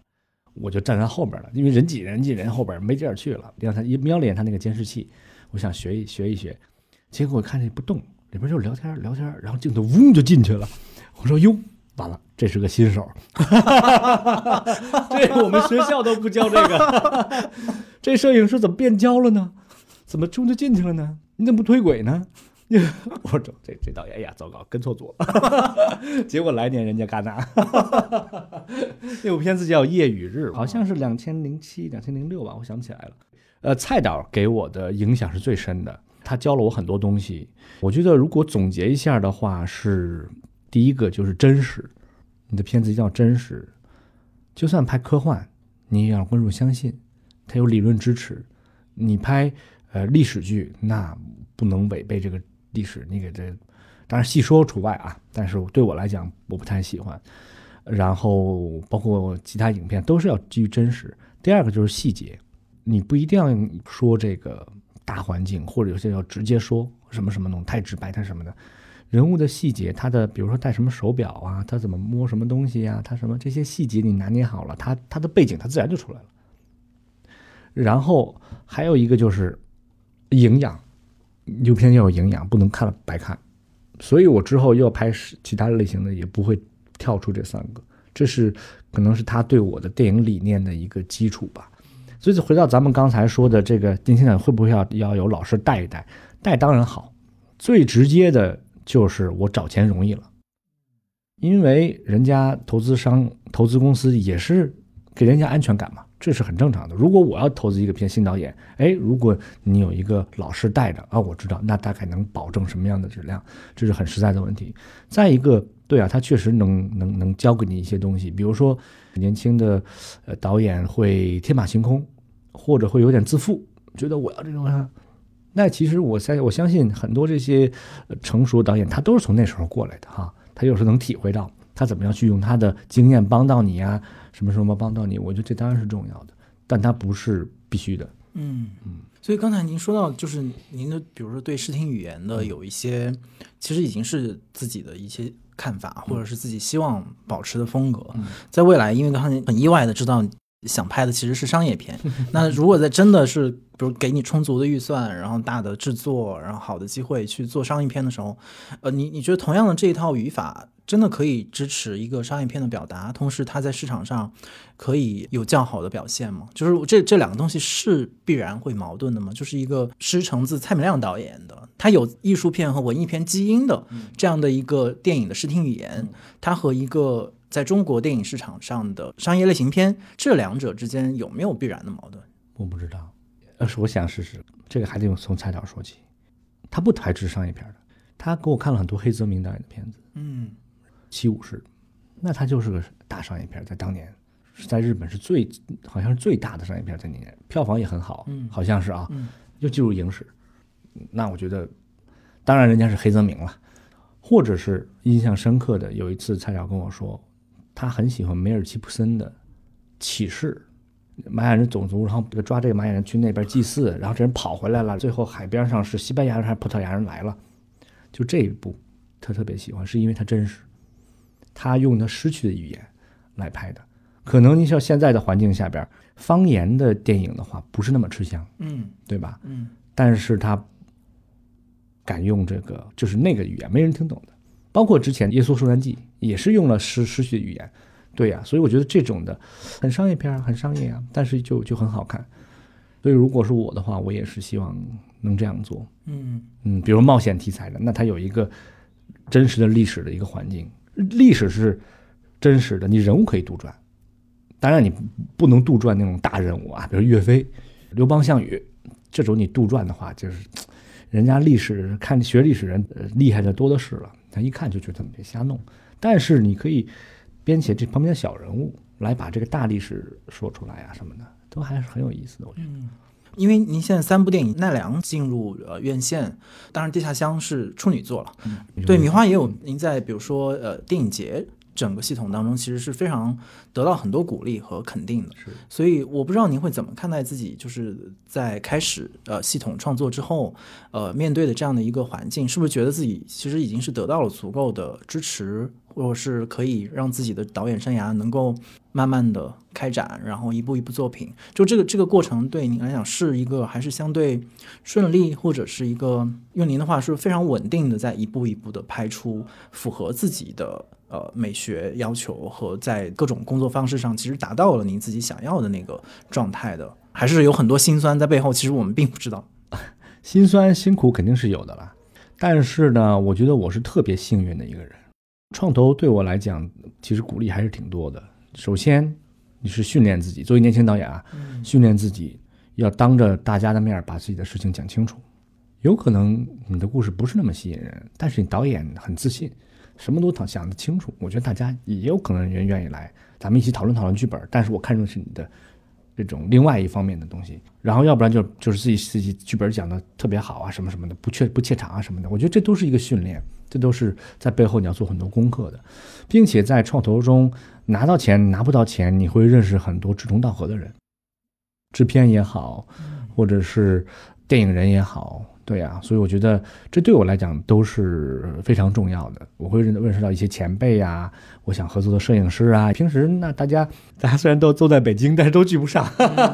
我就站在后边了，因为人挤人挤人，后边没地儿去了。让他一瞄了眼他那个监视器，我想学一学一学，结果我看见不动，里边就聊天聊天，然后镜头嗡就进去了。我说哟，完了，这是个新手，[LAUGHS] 这我们学校都不教这个，[LAUGHS] 这摄影师怎么变焦了呢？怎么冲就进去了呢？你怎么不推轨呢？[LAUGHS] 我说这这这导演，哎呀，糟糕，跟错组了。[LAUGHS] 结果来年人家戛纳，[LAUGHS] 那部片子叫《夜与日》，好像是两千零七、两千零六吧，我想不起来了。呃，蔡导给我的影响是最深的，他教了我很多东西。我觉得如果总结一下的话，是第一个就是真实，你的片子一定要真实，就算拍科幻，你也要观众相信，它有理论支持。你拍呃历史剧，那不能违背这个。历史，你给这，当然细说除外啊。但是对我来讲，我不太喜欢。然后包括其他影片都是要基于真实。第二个就是细节，你不一定要说这个大环境，或者有些要直接说什么什么弄太直白，太什么的。人物的细节，他的比如说戴什么手表啊，他怎么摸什么东西呀，他什么这些细节你拿捏好了，他他的背景他自然就出来了。然后还有一个就是营养，影片要有营养，不能看了白看。所以我之后要拍其他类型的，也不会跳出这三个。这是可能是他对我的电影理念的一个基础吧。所以回到咱们刚才说的这个年轻人会不会要要有老师带一带？带当然好，最直接的就是我找钱容易了，因为人家投资商、投资公司也是给人家安全感嘛。这是很正常的。如果我要投资一个片新导演，哎，如果你有一个老师带着啊，我知道那大概能保证什么样的质量，这是很实在的问题。再一个，对啊，他确实能能能教给你一些东西，比如说年轻的呃导演会天马行空，或者会有点自负，觉得我要这种啊。那其实我相我相信很多这些成熟导演，他都是从那时候过来的哈，他有时候能体会到他怎么样去用他的经验帮到你呀。什么时候能帮到你？我觉得这当然是重要的，但它不是必须的。嗯嗯。所以刚才您说到，就是您的，比如说对视听语言的有一些，其实已经是自己的一些看法，或者是自己希望保持的风格。在未来，因为刚才很意外的知道想拍的其实是商业片。[LAUGHS] 那如果在真的是，比如给你充足的预算，然后大的制作，然后好的机会去做商业片的时候，呃，你你觉得同样的这一套语法？真的可以支持一个商业片的表达，同时它在市场上可以有较好的表现吗？就是这这两个东西是必然会矛盾的吗？就是一个师承自蔡明亮导演的，他有艺术片和文艺片基因的这样的一个电影的视听语言，它和一个在中国电影市场上的商业类型片，这两者之间有没有必然的矛盾？我不知道，呃，是我想试试，这个还得从蔡导说起，他不排斥商业片的，他给我看了很多黑泽明导演的片子，嗯。七武士，那他就是个大商业片，在当年是在日本是最好像是最大的商业片，在那年票房也很好，好像是啊，又进入影史。那我觉得，当然人家是黑泽明了，或者是印象深刻的。有一次蔡导跟我说，他很喜欢梅尔吉普森的《启示》，玛雅人种族，然后抓这个玛雅人去那边祭祀，然后这人跑回来了，最后海边上是西班牙人还是葡萄牙人来了，就这一部他特别喜欢，是因为他真实。他用他失去的语言来拍的，可能你像现在的环境下边，方言的电影的话不是那么吃香，嗯，对吧？嗯，但是他敢用这个，就是那个语言没人听懂的，包括之前《耶稣受难记》也是用了失失去的语言，对呀，所以我觉得这种的很商业片，很商业啊，但是就就很好看。所以如果是我的话，我也是希望能这样做，嗯嗯，比如冒险题材的，那它有一个真实的历史的一个环境。历史是真实的，你人物可以杜撰，当然你不能杜撰那种大人物啊，比如岳飞、刘邦、项羽这种，你杜撰的话，就是人家历史看学历史人厉害的多的是了，他一看就觉得别瞎弄。但是你可以编写这旁边的小人物来把这个大历史说出来啊，什么的都还是很有意思的，我觉得。因为您现在三部电影奈良进入呃院线，当然《地下乡》是处女作了。对，米花也有您在比如说呃电影节整个系统当中，其实是非常得到很多鼓励和肯定的。是，所以我不知道您会怎么看待自己，就是在开始呃系统创作之后，呃面对的这样的一个环境，是不是觉得自己其实已经是得到了足够的支持？或者是可以让自己的导演生涯能够慢慢的开展，然后一步一步作品，就这个这个过程对您来讲是一个还是相对顺利，或者是一个用您的话是非常稳定的，在一步一步的拍出符合自己的呃美学要求和在各种工作方式上其实达到了您自己想要的那个状态的，还是有很多辛酸在背后，其实我们并不知道，辛酸辛苦肯定是有的啦，但是呢，我觉得我是特别幸运的一个人。创投对我来讲，其实鼓励还是挺多的。首先，你是训练自己，作为年轻导演啊，训练自己要当着大家的面把自己的事情讲清楚。有可能你的故事不是那么吸引人，但是你导演很自信，什么都想想得清楚。我觉得大家也有可能人愿意来，咱们一起讨论讨论剧本。但是我看重是你的这种另外一方面的东西，然后要不然就就是自己自己剧本讲的特别好啊，什么什么的，不怯不怯场啊什么的。我觉得这都是一个训练，这都是在背后你要做很多功课的，并且在创投中拿到钱拿不到钱，你会认识很多志同道合的人，制片也好，或者是电影人也好。对呀，所以我觉得这对我来讲都是非常重要的。我会认认识到一些前辈呀，我想合作的摄影师啊。平时那大家大家虽然都都在北京，但是都聚不上，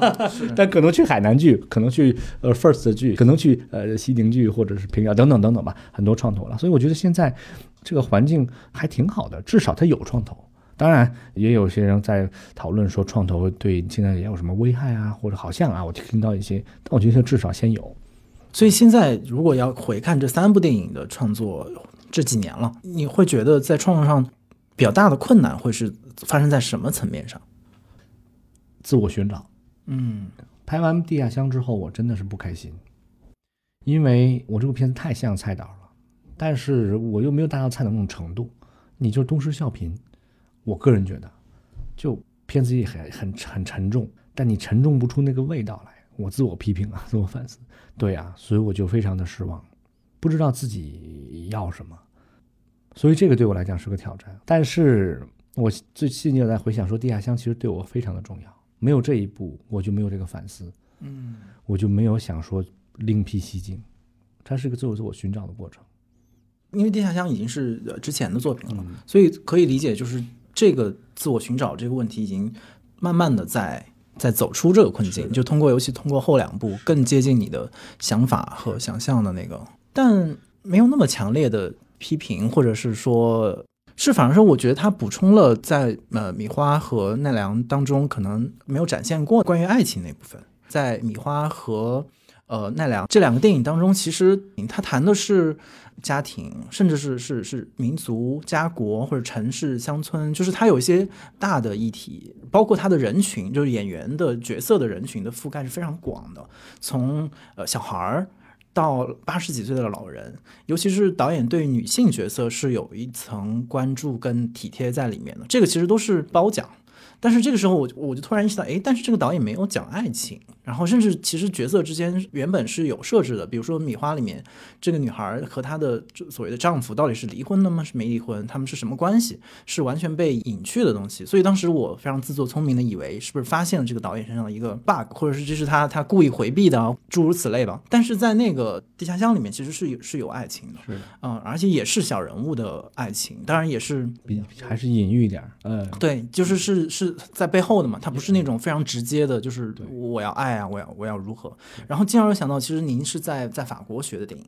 [LAUGHS] 但可能去海南聚，可能去呃 First 的聚，可能去呃西宁聚或者是平遥等等等等吧，很多创投了。所以我觉得现在这个环境还挺好的，至少它有创投。当然也有些人在讨论说创投对现在也有什么危害啊，或者好像啊，我听到一些，但我觉得至少先有。所以现在如果要回看这三部电影的创作，这几年了，你会觉得在创作上比较大的困难会是发生在什么层面上？自我寻找。嗯，拍完《地下乡》之后，我真的是不开心，因为我这部片子太像蔡导了，但是我又没有达到蔡导那种程度，你就是东施效颦。我个人觉得，就片子也很很很沉重，但你沉重不出那个味道来。我自我批评啊，[LAUGHS] 自我反思，对呀，所以我就非常的失望，不知道自己要什么，所以这个对我来讲是个挑战。但是我最近又在回想说，《地下乡》其实对我非常的重要，没有这一步，我就没有这个反思，嗯，我就没有想说另辟蹊径，它是个自我自我寻找的过程。因为《地下乡》已经是之前的作品了，所以可以理解，就是这个自我寻找这个问题已经慢慢的在。在走出这个困境，就通过尤其通过后两部更接近你的想法和想象的那个，但没有那么强烈的批评，或者是说，是反而说，我觉得他补充了在呃米花和奈良当中可能没有展现过关于爱情那部分，在米花和呃奈良这两个电影当中，其实他谈的是。家庭，甚至是是是民族、家国或者城市、乡村，就是它有一些大的议题，包括它的人群，就是演员的角色的人群的覆盖是非常广的，从呃小孩儿到八十几岁的老人，尤其是导演对女性角色是有一层关注跟体贴在里面的，这个其实都是褒奖。但是这个时候，我我就突然意识到，哎，但是这个导演没有讲爱情，然后甚至其实角色之间原本是有设置的，比如说《米花》里面这个女孩和她的所谓的丈夫到底是离婚了吗？是没离婚？他们是什么关系？是完全被隐去的东西。所以当时我非常自作聪明的以为，是不是发现了这个导演身上的一个 bug，或者是这是他他故意回避的，诸如此类吧。但是在那个地下乡里面，其实是有是有爱情的，是的，嗯，而且也是小人物的爱情，当然也是比还是隐喻一点，嗯，对，就是是是。在背后的嘛，它不是那种非常直接的，就是我要爱啊，我要我要如何？然后进而想到，其实您是在在法国学的电影，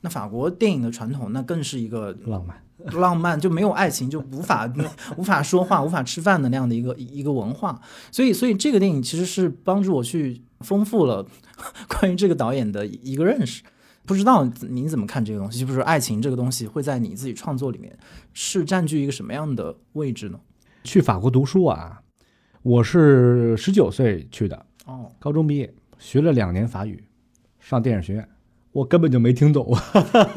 那法国电影的传统，那更是一个浪漫，浪漫就没有爱情就无法 [LAUGHS] 无法说话、无法吃饭的那样的一个一个文化。所以，所以这个电影其实是帮助我去丰富了 [LAUGHS] 关于这个导演的一个认识。不知道您怎么看这个东西？就是爱情这个东西会在你自己创作里面是占据一个什么样的位置呢？去法国读书啊。我是十九岁去的，哦，高中毕业，学了两年法语，上电影学院，我根本就没听懂，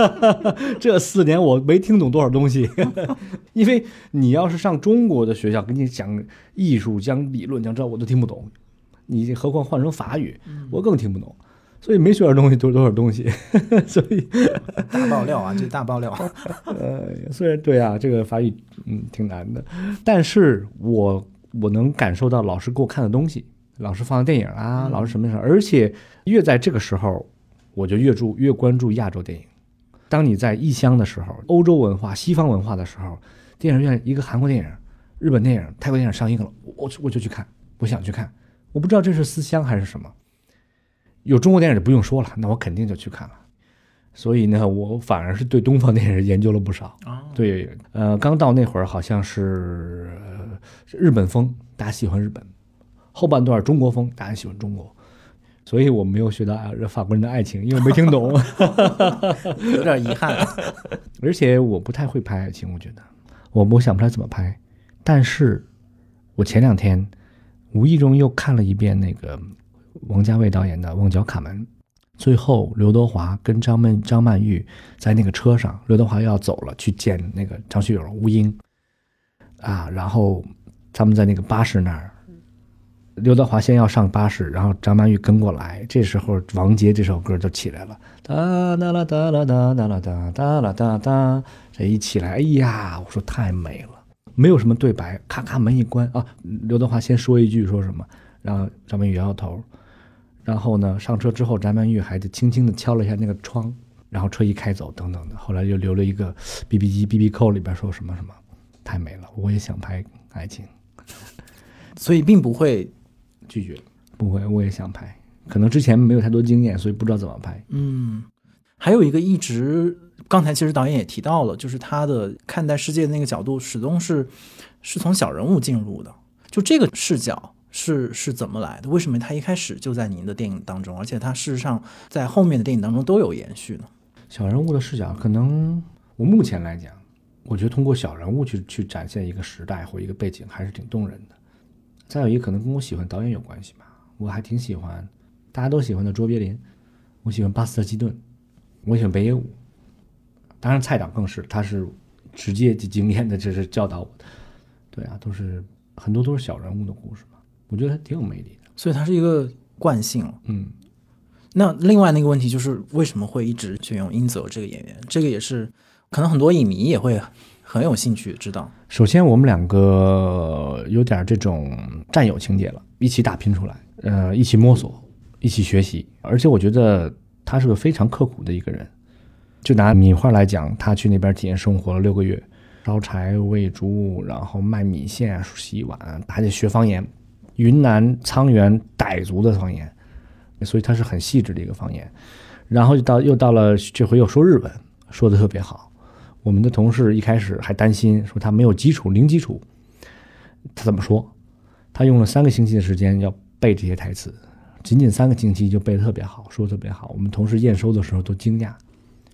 [LAUGHS] 这四年我没听懂多少东西，[LAUGHS] 因为你要是上中国的学校，给你讲艺术、讲理论、讲这我都听不懂，你何况换成法语，我更听不懂，所以没学点东西，多多少东西，[LAUGHS] 所以大爆料啊，这大爆料，呃，虽然对啊，这个法语嗯挺难的，但是我。我能感受到老师给我看的东西，老师放的电影啊，老师什么什么，而且越在这个时候，我就越注越关注亚洲电影。当你在异乡的时候，欧洲文化、西方文化的时候，电影院一个韩国电影、日本电影、泰国电影上映了，我我就去看，我想去看，我不知道这是思乡还是什么。有中国电影就不用说了，那我肯定就去看了。所以呢，我反而是对东方电影研究了不少。对，呃，刚到那会儿好像是。日本风，大家喜欢日本；后半段中国风，大家喜欢中国。所以我没有学到法国人的爱情，因为我没听懂，[LAUGHS] 有点遗憾。而且我不太会拍爱情，我觉得我我想不出来怎么拍。但是，我前两天无意中又看了一遍那个王家卫导演的《旺角卡门》，最后刘德华跟张曼张曼玉在那个车上，刘德华要走了，去见那个张学友吴英。啊，然后他们在那个巴士那儿刘德华先要上巴士，然后张曼玉跟过来，这时候王杰这首歌就起来了，哒哒啦哒啦哒哒啦哒哒啦哒哒，这一起来，哎呀，我说太美了，没有什么对白，咔咔门一关啊，刘德华先说一句说什么，然后张曼玉摇摇头，然后呢上车之后，张曼玉还得轻轻的敲了一下那个窗，然后车一开走，等等的，后来又留了一个 B B 机 B B 扣里边说什么什么，太美了，我也想拍爱情。所以并不会拒绝，不会，我也想拍，可能之前没有太多经验，所以不知道怎么拍。嗯，还有一个一直，刚才其实导演也提到了，就是他的看待世界的那个角度始终是是从小人物进入的，就这个视角是是怎么来的？为什么他一开始就在您的电影当中，而且他事实上在后面的电影当中都有延续呢？小人物的视角，可能我目前来讲，我觉得通过小人物去去展现一个时代或一个背景，还是挺动人的。再有一个可能跟我喜欢导演有关系吧，我还挺喜欢大家都喜欢的卓别林，我喜欢巴斯特基顿，我喜欢北野武，当然蔡导更是，他是直接经验的，这是教导我的。对啊，都是很多都是小人物的故事嘛，我觉得挺有魅力的。所以他是一个惯性。嗯，那另外那个问题就是为什么会一直选用英泽这个演员？这个也是可能很多影迷也会。很有兴趣知道。首先，我们两个有点这种战友情节了，一起打拼出来，呃，一起摸索，一起学习。而且，我觉得他是个非常刻苦的一个人。就拿米花来讲，他去那边体验生活了六个月，烧柴、喂猪，然后卖米线、洗碗，还得学方言，云南沧源傣族的方言，所以他是很细致的一个方言。然后就到又到了这回又说日文，说的特别好。我们的同事一开始还担心，说他没有基础，零基础。他怎么说？他用了三个星期的时间要背这些台词，仅仅三个星期就背得特别好，说的特别好。我们同事验收的时候都惊讶，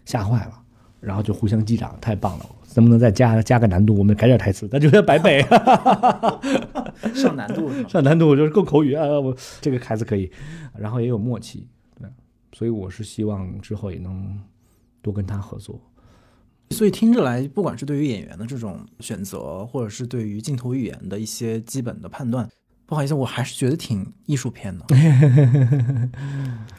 吓坏了，然后就互相击掌，太棒了！能不能再加加个难度？我们改点台词，那就要白背，上难度，上难度就是够口语啊！我这个孩子可以，然后也有默契，对，所以我是希望之后也能多跟他合作。所以听着来，不管是对于演员的这种选择，或者是对于镜头语言的一些基本的判断，不好意思，我还是觉得挺艺术片的。[LAUGHS]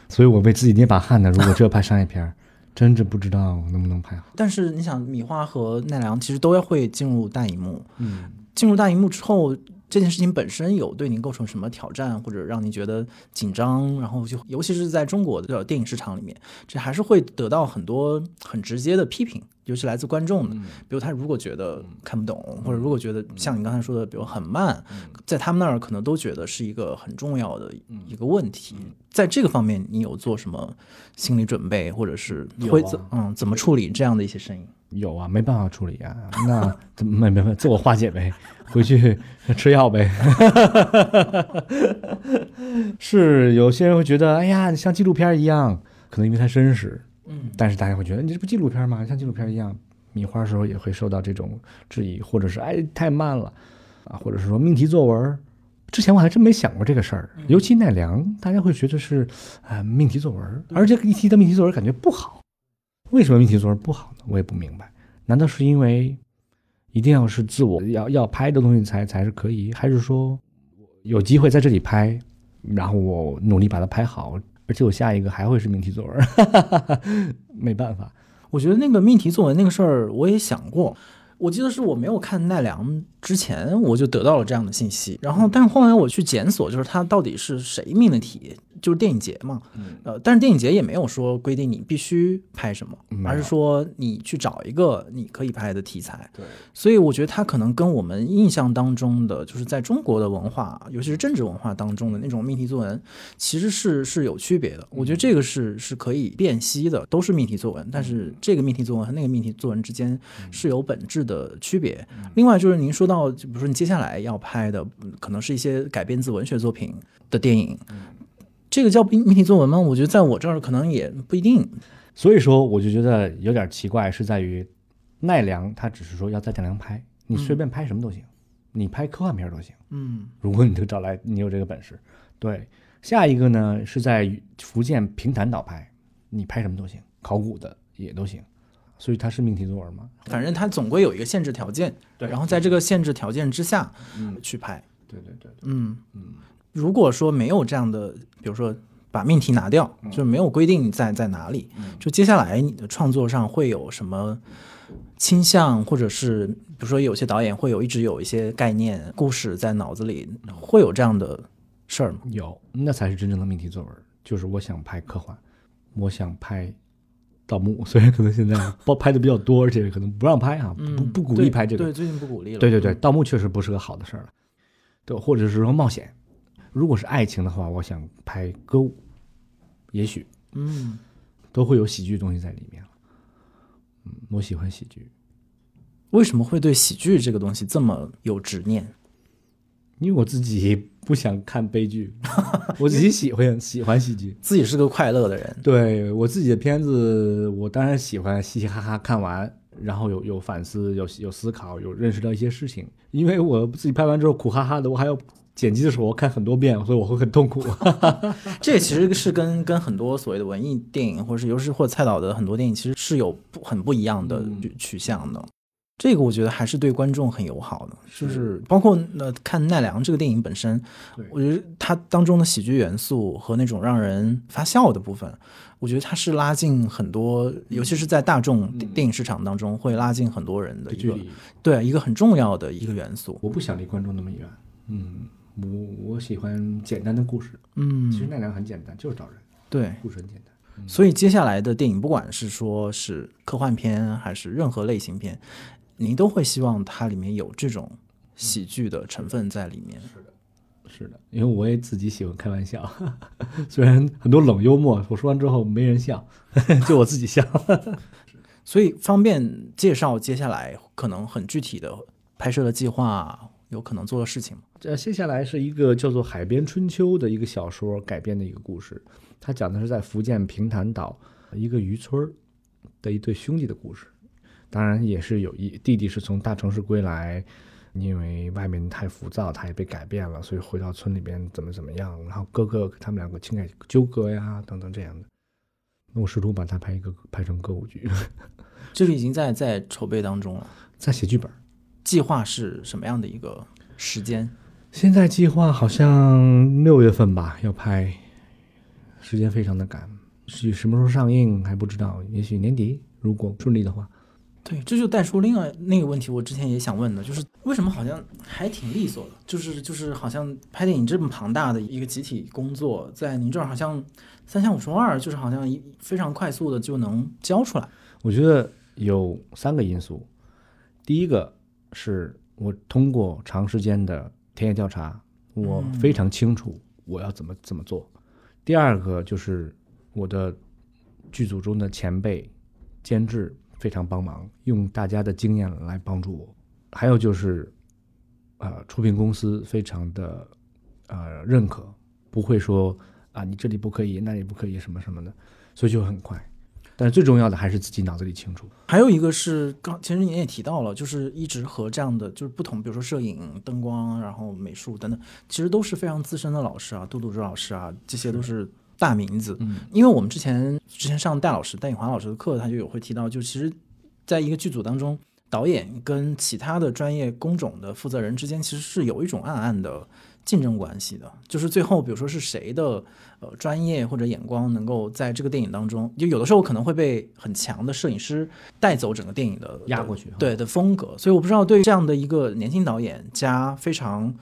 所以我为自己捏把汗呢。如果这拍商业片，真是不知道能不能拍好。但是你想，米花和奈良其实都要会进入大荧幕。嗯，进入大荧幕之后。这件事情本身有对您构成什么挑战，或者让您觉得紧张？然后就尤其是在中国的电影市场里面，这还是会得到很多很直接的批评，尤其来自观众的。比如他如果觉得看不懂，或者如果觉得像你刚才说的，比如很慢，在他们那儿可能都觉得是一个很重要的一个问题。在这个方面，你有做什么心理准备，或者是会怎嗯怎么处理这样的一些声音？有啊，没办法处理啊，[LAUGHS] 那怎么没没没自我化解呗，[LAUGHS] 回去吃药呗。[LAUGHS] 是有些人会觉得，哎呀，像纪录片一样，可能因为太真实，嗯，但是大家会觉得你这不纪录片吗？像纪录片一样，米花时候也会受到这种质疑，或者是哎太慢了啊，或者是说命题作文。之前我还真没想过这个事儿，尤其奈良，大家会觉得是啊命题作文，而且一提到命题作文，感觉不好。为什么命题作文不好呢？我也不明白。难道是因为一定要是自我要要拍的东西才才是可以，还是说有机会在这里拍，然后我努力把它拍好，而且我下一个还会是命题作文？[LAUGHS] 没办法，我觉得那个命题作文那个事儿我也想过。我记得是我没有看奈良之前，我就得到了这样的信息。然后，但是后来我去检索，就是他到底是谁命的题。就是电影节嘛，呃，但是电影节也没有说规定你必须拍什么，而是说你去找一个你可以拍的题材。对，所以我觉得它可能跟我们印象当中的，就是在中国的文化，尤其是政治文化当中的那种命题作文，其实是是有区别的。我觉得这个是是可以辨析的，都是命题作文，但是这个命题作文和那个命题作文之间是有本质的区别。另外就是您说到，就比如说你接下来要拍的，可能是一些改编自文学作品的电影。这个叫命命题作文吗？我觉得在我这儿可能也不一定。所以说，我就觉得有点奇怪，是在于奈良他只是说要在奈良拍，你随便拍什么都行，你拍科幻片都行。嗯，[LAUGHS] 如果你能找来，你有这个本事。对，下一个呢是在福建平潭岛拍，你拍什么都行，考古的也都行。所以它是命题作文吗？反正它总归有一个限制条件。对，然后在这个限制条件之下，嗯，去拍。对对对，嗯嗯。如果说没有这样的，比如说把命题拿掉，就是没有规定在在哪里，就接下来你的创作上会有什么倾向，或者是比如说有些导演会有一直有一些概念、故事在脑子里，会有这样的事儿吗？有，那才是真正的命题作文。就是我想拍科幻，我想拍盗墓，[LAUGHS] 虽然可能现在不拍的比较多，而且可能不让拍啊，不不鼓励拍这个。对，最近不鼓励了。对对对，盗墓确实不是个好的事儿了。对，或者是说冒险，如果是爱情的话，我想拍歌舞，也许，嗯，都会有喜剧东西在里面嗯，我喜欢喜剧。为什么会对喜剧这个东西这么有执念？因为我自己不想看悲剧，[LAUGHS] 我自己喜欢喜欢喜剧，自己是个快乐的人。对我自己的片子，我当然喜欢嘻嘻哈哈看完，然后有有反思，有有思考，有认识到一些事情。因为我自己拍完之后苦哈哈的，我还要剪辑的时候我看很多遍，所以我会很痛苦。[LAUGHS] 这其实是跟跟很多所谓的文艺电影，或者是尤其是或蔡导的很多电影，其实是有不很不一样的取向的。这个我觉得还是对观众很友好的，就是包括那看奈良这个电影本身，我觉得它当中的喜剧元素和那种让人发笑的部分，我觉得它是拉近很多，尤其是在大众电影市场当中会拉近很多人的一个对一个很重要的一个元素。我不想离观众那么远，嗯，我我喜欢简单的故事，嗯，其实奈良很简单，就是找人，对，故事很简单，所以接下来的电影，不管是说是科幻片还是任何类型片。您都会希望它里面有这种喜剧的成分在里面。是的，是的，因为我也自己喜欢开玩笑，[LAUGHS] 虽然很多冷幽默，我说完之后没人笑，[LAUGHS] 就我自己笑。[LAUGHS] 所以方便介绍接下来可能很具体的拍摄的计划，有可能做的事情吗？这接下来是一个叫做《海边春秋》的一个小说改编的一个故事，它讲的是在福建平潭岛一个渔村的一对兄弟的故事。当然也是有一弟弟是从大城市归来，因为外面太浮躁，他也被改变了，所以回到村里边怎么怎么样。然后哥哥他们两个情感纠葛呀，等等这样的。那我试图把它拍一个拍成歌舞剧，[LAUGHS] 这个已经在在筹备当中了，在写剧本。计划是什么样的一个时间？现在计划好像六月份吧要拍，时间非常的赶，至于什么时候上映还不知道，也许年底如果顺利的话。对，这就带出另外那个问题，我之前也想问的，就是为什么好像还挺利索的，就是就是好像拍电影这么庞大的一个集体工作，在您这儿好像三下五除二，就是好像一非常快速的就能交出来。我觉得有三个因素，第一个是我通过长时间的田野调查，我非常清楚我要怎么怎么做；第二个就是我的剧组中的前辈监制。非常帮忙，用大家的经验来帮助我。还有就是，呃，出品公司非常的呃认可，不会说啊你这里不可以，那里不可以什么什么的，所以就很快。但是最重要的还是自己脑子里清楚。还有一个是刚，其实您也提到了，就是一直和这样的就是不同，比如说摄影、灯光，然后美术等等，其实都是非常资深的老师啊，杜杜之老师啊，这些都是。大名字，嗯，因为我们之前之前上戴老师戴颖华老师的课，他就有会提到，就其实，在一个剧组当中，导演跟其他的专业工种的负责人之间，其实是有一种暗暗的竞争关系的。就是最后，比如说是谁的呃专业或者眼光能够在这个电影当中，就有的时候可能会被很强的摄影师带走整个电影的压过去，对的风格。所以我不知道对于这样的一个年轻导演加非常。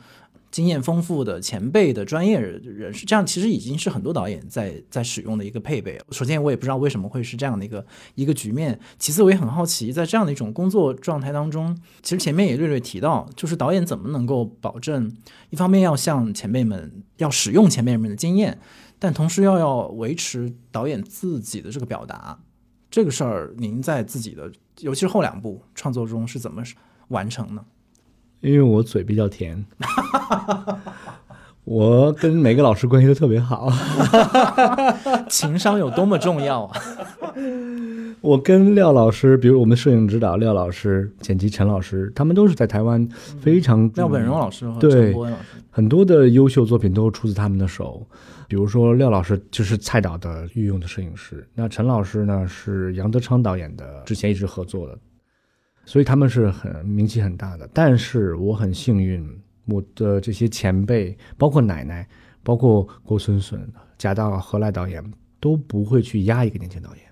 经验丰富的前辈的专业人士，这样其实已经是很多导演在在使用的一个配备。首先，我也不知道为什么会是这样的一个一个局面。其次，我也很好奇，在这样的一种工作状态当中，其实前面也略略提到，就是导演怎么能够保证，一方面要向前辈们要使用前辈们的经验，但同时要要维持导演自己的这个表达。这个事儿，您在自己的，尤其是后两部创作中是怎么完成呢？因为我嘴比较甜，[LAUGHS] 我跟每个老师关系都特别好，[LAUGHS] 情商有多么重要啊！我跟廖老师，比如我们摄影指导廖老师、剪辑陈老师，他们都是在台湾非常廖本荣老师和对老师很多的优秀作品都出自他们的手。比如说廖老师就是蔡导的御用的摄影师，那陈老师呢是杨德昌导演的之前一直合作的。所以他们是很名气很大的，但是我很幸运，我的这些前辈，包括奶奶，包括郭孙孙、贾导、何来导演，都不会去压一个年轻导演，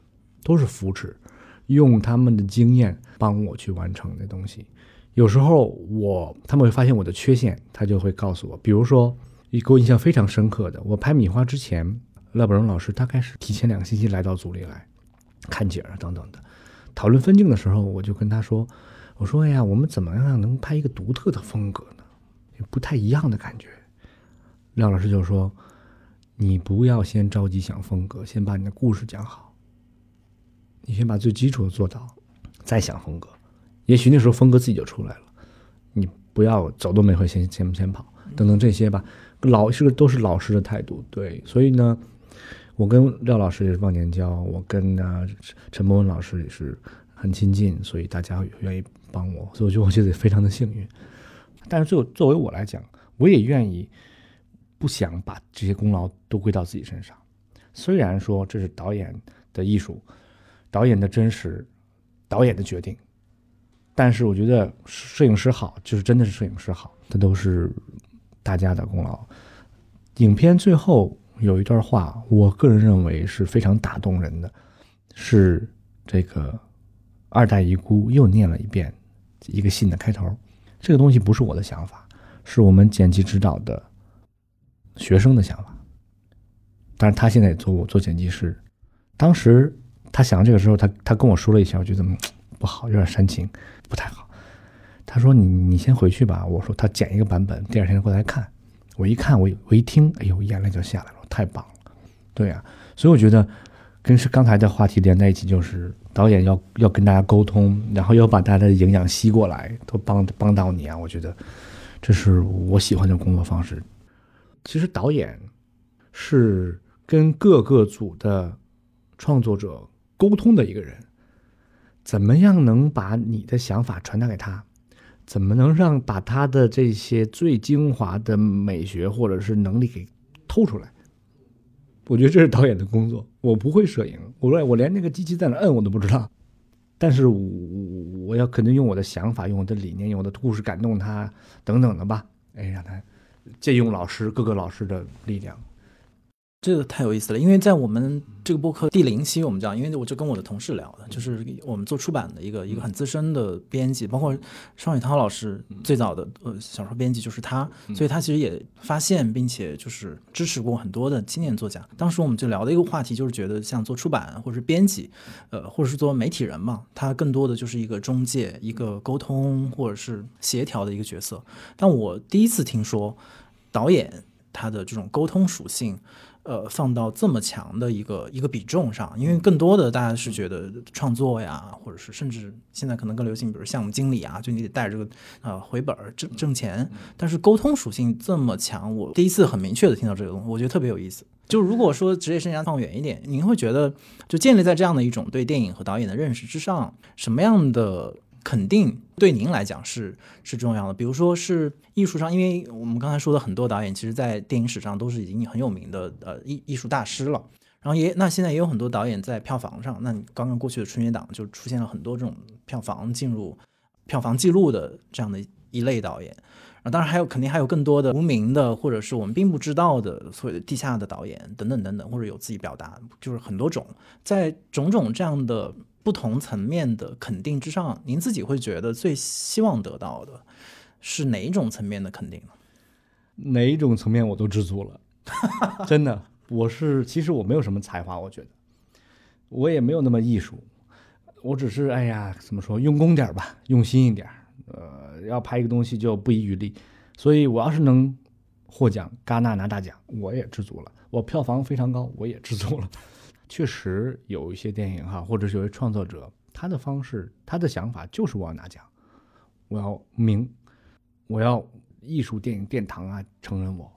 都是扶持，用他们的经验帮我去完成的东西。有时候我他们会发现我的缺陷，他就会告诉我，比如说一给我印象非常深刻的，我拍《米花》之前，赖宝荣老师大概是提前两个星期来到组里来看景啊等等的，讨论分镜的时候，我就跟他说。我说：“哎呀，我们怎么样能拍一个独特的风格呢？不太一样的感觉。”廖老师就说：“你不要先着急想风格，先把你的故事讲好。你先把最基础的做到，再想风格。也许那时候风格自己就出来了。你不要走都没会先先先跑，等等这些吧。老是都是老师的态度，对。所以呢，我跟廖老师也是忘年交，我跟啊陈博文老师也是很亲近，所以大家愿意。”帮我，所以我觉得我觉得非常的幸运。但是作作为我来讲，我也愿意不想把这些功劳都归到自己身上。虽然说这是导演的艺术，导演的真实，导演的决定，但是我觉得摄影师好，就是真的是摄影师好，这都是大家的功劳。影片最后有一段话，我个人认为是非常打动人的，是这个二代遗孤又念了一遍。一个信的开头，这个东西不是我的想法，是我们剪辑指导的学生的想法。但是他现在也做我做剪辑师，当时他想这个时候，他他跟我说了一下，我觉得不好，有点煽情，不太好。他说：“你你先回去吧。”我说：“他剪一个版本，第二天过来看。”我一看，我我一听，哎呦，眼泪就下来了，太棒了。对呀，所以我觉得。跟是刚才的话题连在一起，就是导演要要跟大家沟通，然后要把大家的营养吸过来，都帮帮到你啊！我觉得这是我喜欢的工作方式。其实导演是跟各个组的创作者沟通的一个人，怎么样能把你的想法传达给他？怎么能让把他的这些最精华的美学或者是能力给透出来？我觉得这是导演的工作，我不会摄影，我说我连那个机器在哪摁我都不知道，但是我我要肯定用我的想法，用我的理念，用我的故事感动他，等等的吧，哎，让他借用老师各个老师的力量。这个太有意思了，因为在我们这个播客第零期，我们讲，因为我就跟我的同事聊的，就是我们做出版的一个一个很资深的编辑，包括双雪涛老师最早的呃小说编辑就是他，所以他其实也发现并且就是支持过很多的青年作家。当时我们就聊的一个话题就是觉得像做出版或者是编辑，呃，或者是做媒体人嘛，他更多的就是一个中介、一个沟通或者是协调的一个角色。但我第一次听说导演他的这种沟通属性。呃，放到这么强的一个一个比重上，因为更多的大家是觉得创作呀，或者是甚至现在可能更流行，比如项目经理啊，就你得带着这个呃回本挣挣钱。但是沟通属性这么强，我第一次很明确的听到这个东西，我觉得特别有意思。就如果说职业生涯放远一点，您会觉得就建立在这样的一种对电影和导演的认识之上，什么样的？肯定对您来讲是是重要的，比如说是艺术上，因为我们刚才说的很多导演，其实在电影史上都是已经很有名的呃艺艺术大师了。然后也那现在也有很多导演在票房上，那你刚刚过去的春节档就出现了很多这种票房进入票房记录的这样的一类导演。啊，当然还有肯定还有更多的无名的或者是我们并不知道的所谓的地下的导演等等等等，或者有自己表达，就是很多种在种种这样的。不同层面的肯定之上，您自己会觉得最希望得到的是哪一种层面的肯定呢？哪一种层面我都知足了，[LAUGHS] 真的。我是其实我没有什么才华，我觉得我也没有那么艺术，我只是哎呀，怎么说，用功点吧，用心一点。呃，要拍一个东西就不遗余力，所以我要是能获奖，戛纳拿大奖，我也知足了。我票房非常高，我也知足了。确实有一些电影哈，或者是有些创作者，他的方式，他的想法就是我要拿奖，我要名，我要艺术电影殿堂啊承认我。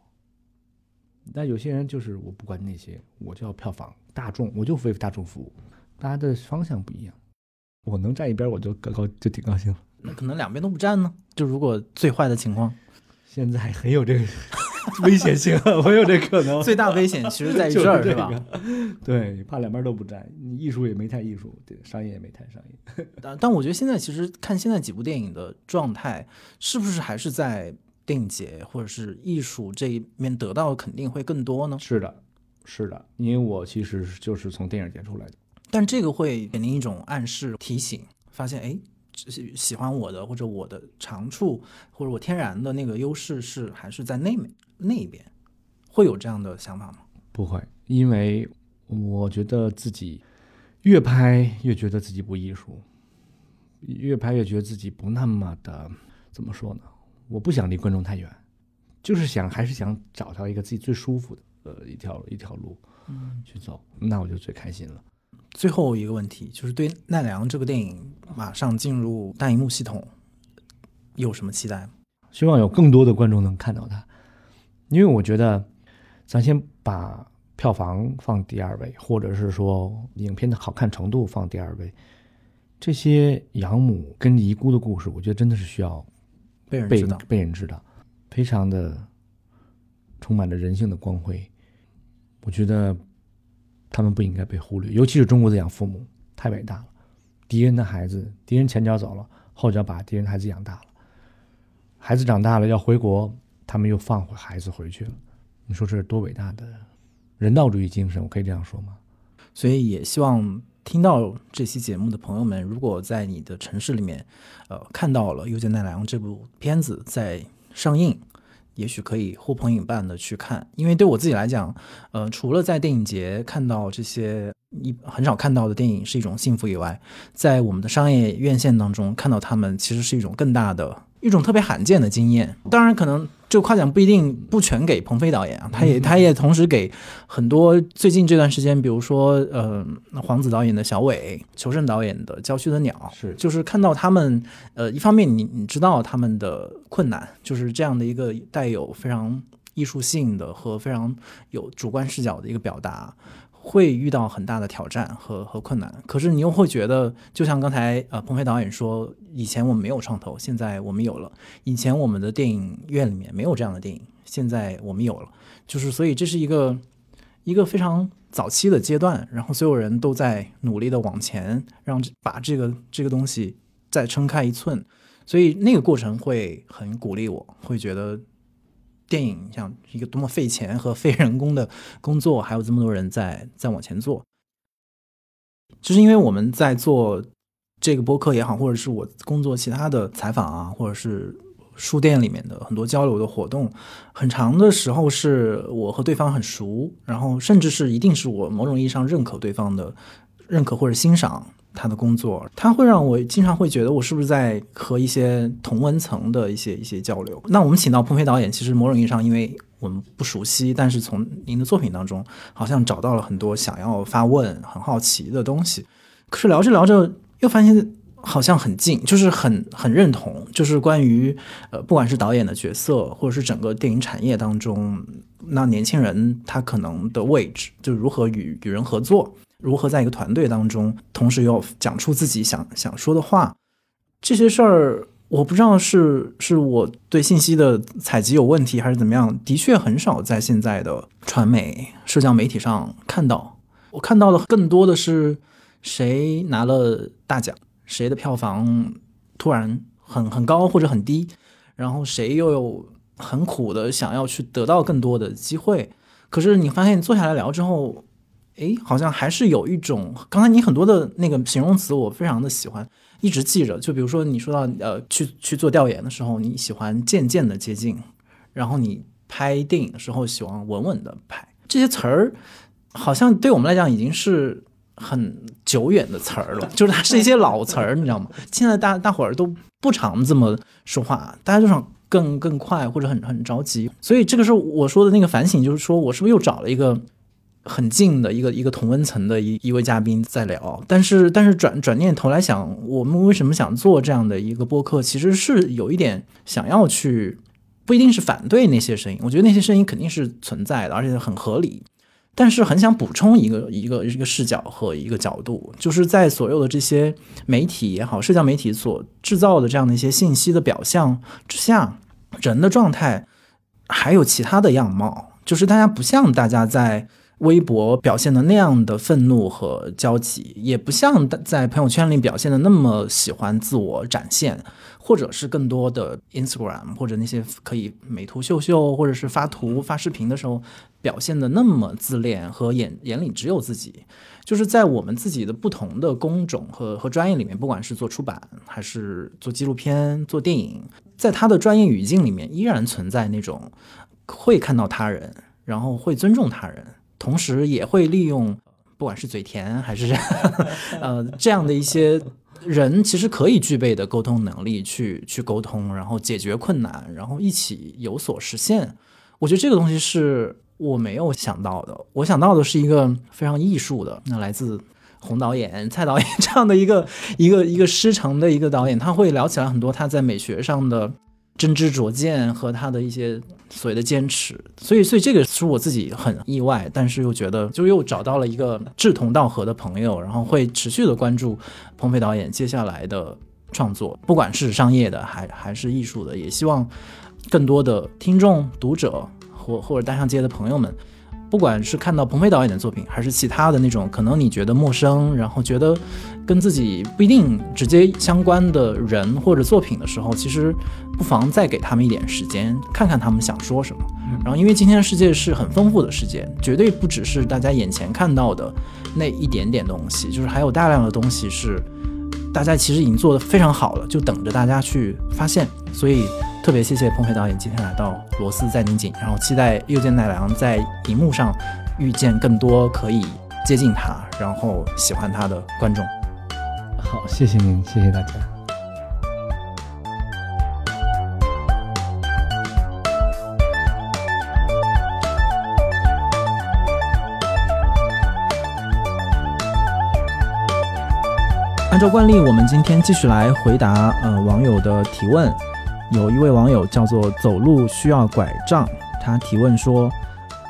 但有些人就是我不管那些，我就要票房大众，我就为大众服务。大家的方向不一样，我能站一边，我就高高就挺高兴了。那可能两边都不站呢？就如果最坏的情况，现在很有这个。[LAUGHS] 危险性，[LAUGHS] 我有这可能。最大危险其实在于这儿，是吧？[LAUGHS] 对，怕两边都不沾，你艺术也没太艺术，对，商业也没太商业。但但我觉得现在其实看现在几部电影的状态，是不是还是在电影节或者是艺术这一面得到肯定会更多呢？是的，是的，因为我其实就是从电影节出来的。但这个会给您一种暗示、提醒，发现哎，喜喜欢我的或者我的长处或者我天然的那个优势是还是在内面那一边，会有这样的想法吗？不会，因为我觉得自己越拍越觉得自己不艺术，越拍越觉得自己不那么的怎么说呢？我不想离观众太远，就是想还是想找到一个自己最舒服的呃一条一条路嗯，去走，那我就最开心了。最后一个问题就是对奈良这部电影马上进入大荧幕系统有什么期待吗？希望有更多的观众能看到它，因为我觉得，咱先把票房放第二位，或者是说影片的好看程度放第二位，这些养母跟遗孤的故事，我觉得真的是需要被被人知道，被人知道，非常的充满着人性的光辉。我觉得他们不应该被忽略，尤其是中国的养父母太伟大了。敌人的孩子，敌人前脚走了，后脚把敌人孩子养大了。孩子长大了要回国，他们又放回孩子回去了。你说这是多伟大的人道主义精神？我可以这样说吗？所以也希望听到这期节目的朋友们，如果在你的城市里面，呃，看到了《又见奈良》这部片子在上映，也许可以呼朋引伴的去看。因为对我自己来讲，呃，除了在电影节看到这些一很少看到的电影是一种幸福以外，在我们的商业院线当中看到他们，其实是一种更大的。一种特别罕见的经验，当然可能这个夸奖不一定不全给鹏飞导演啊，他也他也同时给很多最近这段时间，比如说呃黄子导演的小伟，裘盛导演的《郊区的鸟》，是就是看到他们呃一方面你你知道他们的困难，就是这样的一个带有非常艺术性的和非常有主观视角的一个表达。会遇到很大的挑战和和困难，可是你又会觉得，就像刚才呃鹏飞导演说，以前我们没有创投，现在我们有了；以前我们的电影院里面没有这样的电影，现在我们有了。就是所以这是一个一个非常早期的阶段，然后所有人都在努力的往前，让把这个这个东西再撑开一寸，所以那个过程会很鼓励我，会觉得。电影像一个多么费钱和费人工的工作，还有这么多人在在往前做，就是因为我们在做这个播客也好，或者是我工作其他的采访啊，或者是书店里面的很多交流的活动，很长的时候是我和对方很熟，然后甚至是一定是我某种意义上认可对方的认可或者欣赏。他的工作，他会让我经常会觉得我是不是在和一些同文层的一些一些交流。那我们请到鹏飞导演，其实某种意义上，因为我们不熟悉，但是从您的作品当中，好像找到了很多想要发问、很好奇的东西。可是聊着聊着，又发现好像很近，就是很很认同，就是关于呃，不管是导演的角色，或者是整个电影产业当中，那年轻人他可能的位置，就如何与与人合作。如何在一个团队当中，同时又讲出自己想想说的话，这些事儿我不知道是是我对信息的采集有问题，还是怎么样。的确很少在现在的传媒、社交媒体上看到。我看到的更多的是谁拿了大奖，谁的票房突然很很高或者很低，然后谁又有很苦的想要去得到更多的机会。可是你发现坐下来聊之后。哎，好像还是有一种，刚才你很多的那个形容词，我非常的喜欢，一直记着。就比如说你说到呃，去去做调研的时候，你喜欢渐渐的接近，然后你拍电影的时候喜欢稳稳的拍，这些词儿好像对我们来讲已经是很久远的词儿了，[LAUGHS] 就是它是一些老词儿，你知道吗？现在大大伙儿都不常这么说话，大家就想更更快或者很很着急，所以这个是我说的那个反省，就是说我是不是又找了一个。很近的一个一个同温层的一一位嘉宾在聊，但是但是转转念头来想，我们为什么想做这样的一个播客？其实是有一点想要去，不一定是反对那些声音，我觉得那些声音肯定是存在的，而且很合理。但是很想补充一个一个一个视角和一个角度，就是在所有的这些媒体也好，社交媒体所制造的这样的一些信息的表象之下，人的状态还有其他的样貌，就是大家不像大家在。微博表现的那样的愤怒和焦急，也不像在朋友圈里表现的那么喜欢自我展现，或者是更多的 Instagram 或者那些可以美图秀秀，或者是发图发视频的时候表现的那么自恋和眼眼里只有自己。就是在我们自己的不同的工种和和专业里面，不管是做出版还是做纪录片、做电影，在他的专业语境里面，依然存在那种会看到他人，然后会尊重他人。同时也会利用，不管是嘴甜还是 [LAUGHS] 呃这样的一些人，其实可以具备的沟通能力，去去沟通，然后解决困难，然后一起有所实现。我觉得这个东西是我没有想到的。我想到的是一个非常艺术的，那来自洪导演、蔡导演这样的一个一个一个师承的一个导演，他会聊起来很多他在美学上的。真知灼见和他的一些所谓的坚持，所以，所以这个是我自己很意外，但是又觉得就又找到了一个志同道合的朋友，然后会持续的关注彭飞导演接下来的创作，不管是商业的还还是艺术的，也希望更多的听众、读者或或者单向街的朋友们。不管是看到彭飞导演的作品，还是其他的那种可能你觉得陌生，然后觉得跟自己不一定直接相关的人或者作品的时候，其实不妨再给他们一点时间，看看他们想说什么。然后，因为今天的世界是很丰富的世界，绝对不只是大家眼前看到的那一点点东西，就是还有大量的东西是大家其实已经做得非常好了，就等着大家去发现。所以。特别谢谢彭飞导演今天来到罗斯在拧紧，然后期待又见奈良在荧幕上遇见更多可以接近他，然后喜欢他的观众。好，谢谢您，谢谢大家。按照惯例，我们今天继续来回答呃网友的提问。有一位网友叫做走路需要拐杖，他提问说：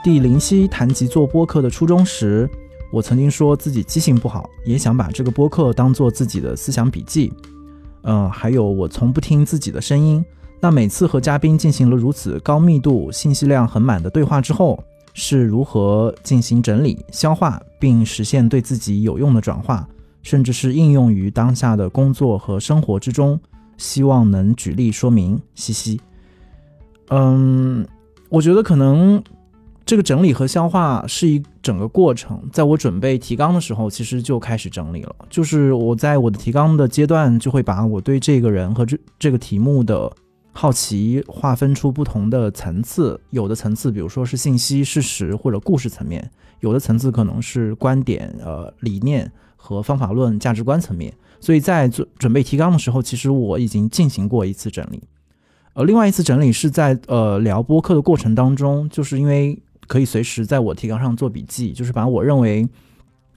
第零期谈及做播客的初衷时，我曾经说自己记性不好，也想把这个播客当做自己的思想笔记。嗯，还有我从不听自己的声音。那每次和嘉宾进行了如此高密度、信息量很满的对话之后，是如何进行整理、消化，并实现对自己有用的转化，甚至是应用于当下的工作和生活之中？希望能举例说明，嘻嘻。嗯，我觉得可能这个整理和消化是一整个过程。在我准备提纲的时候，其实就开始整理了。就是我在我的提纲的阶段，就会把我对这个人和这这个题目的好奇划分出不同的层次。有的层次，比如说是信息、事实或者故事层面；有的层次可能是观点、呃理念和方法论、价值观层面。所以在准准备提纲的时候，其实我已经进行过一次整理，呃，另外一次整理是在呃聊播客的过程当中，就是因为可以随时在我提纲上做笔记，就是把我认为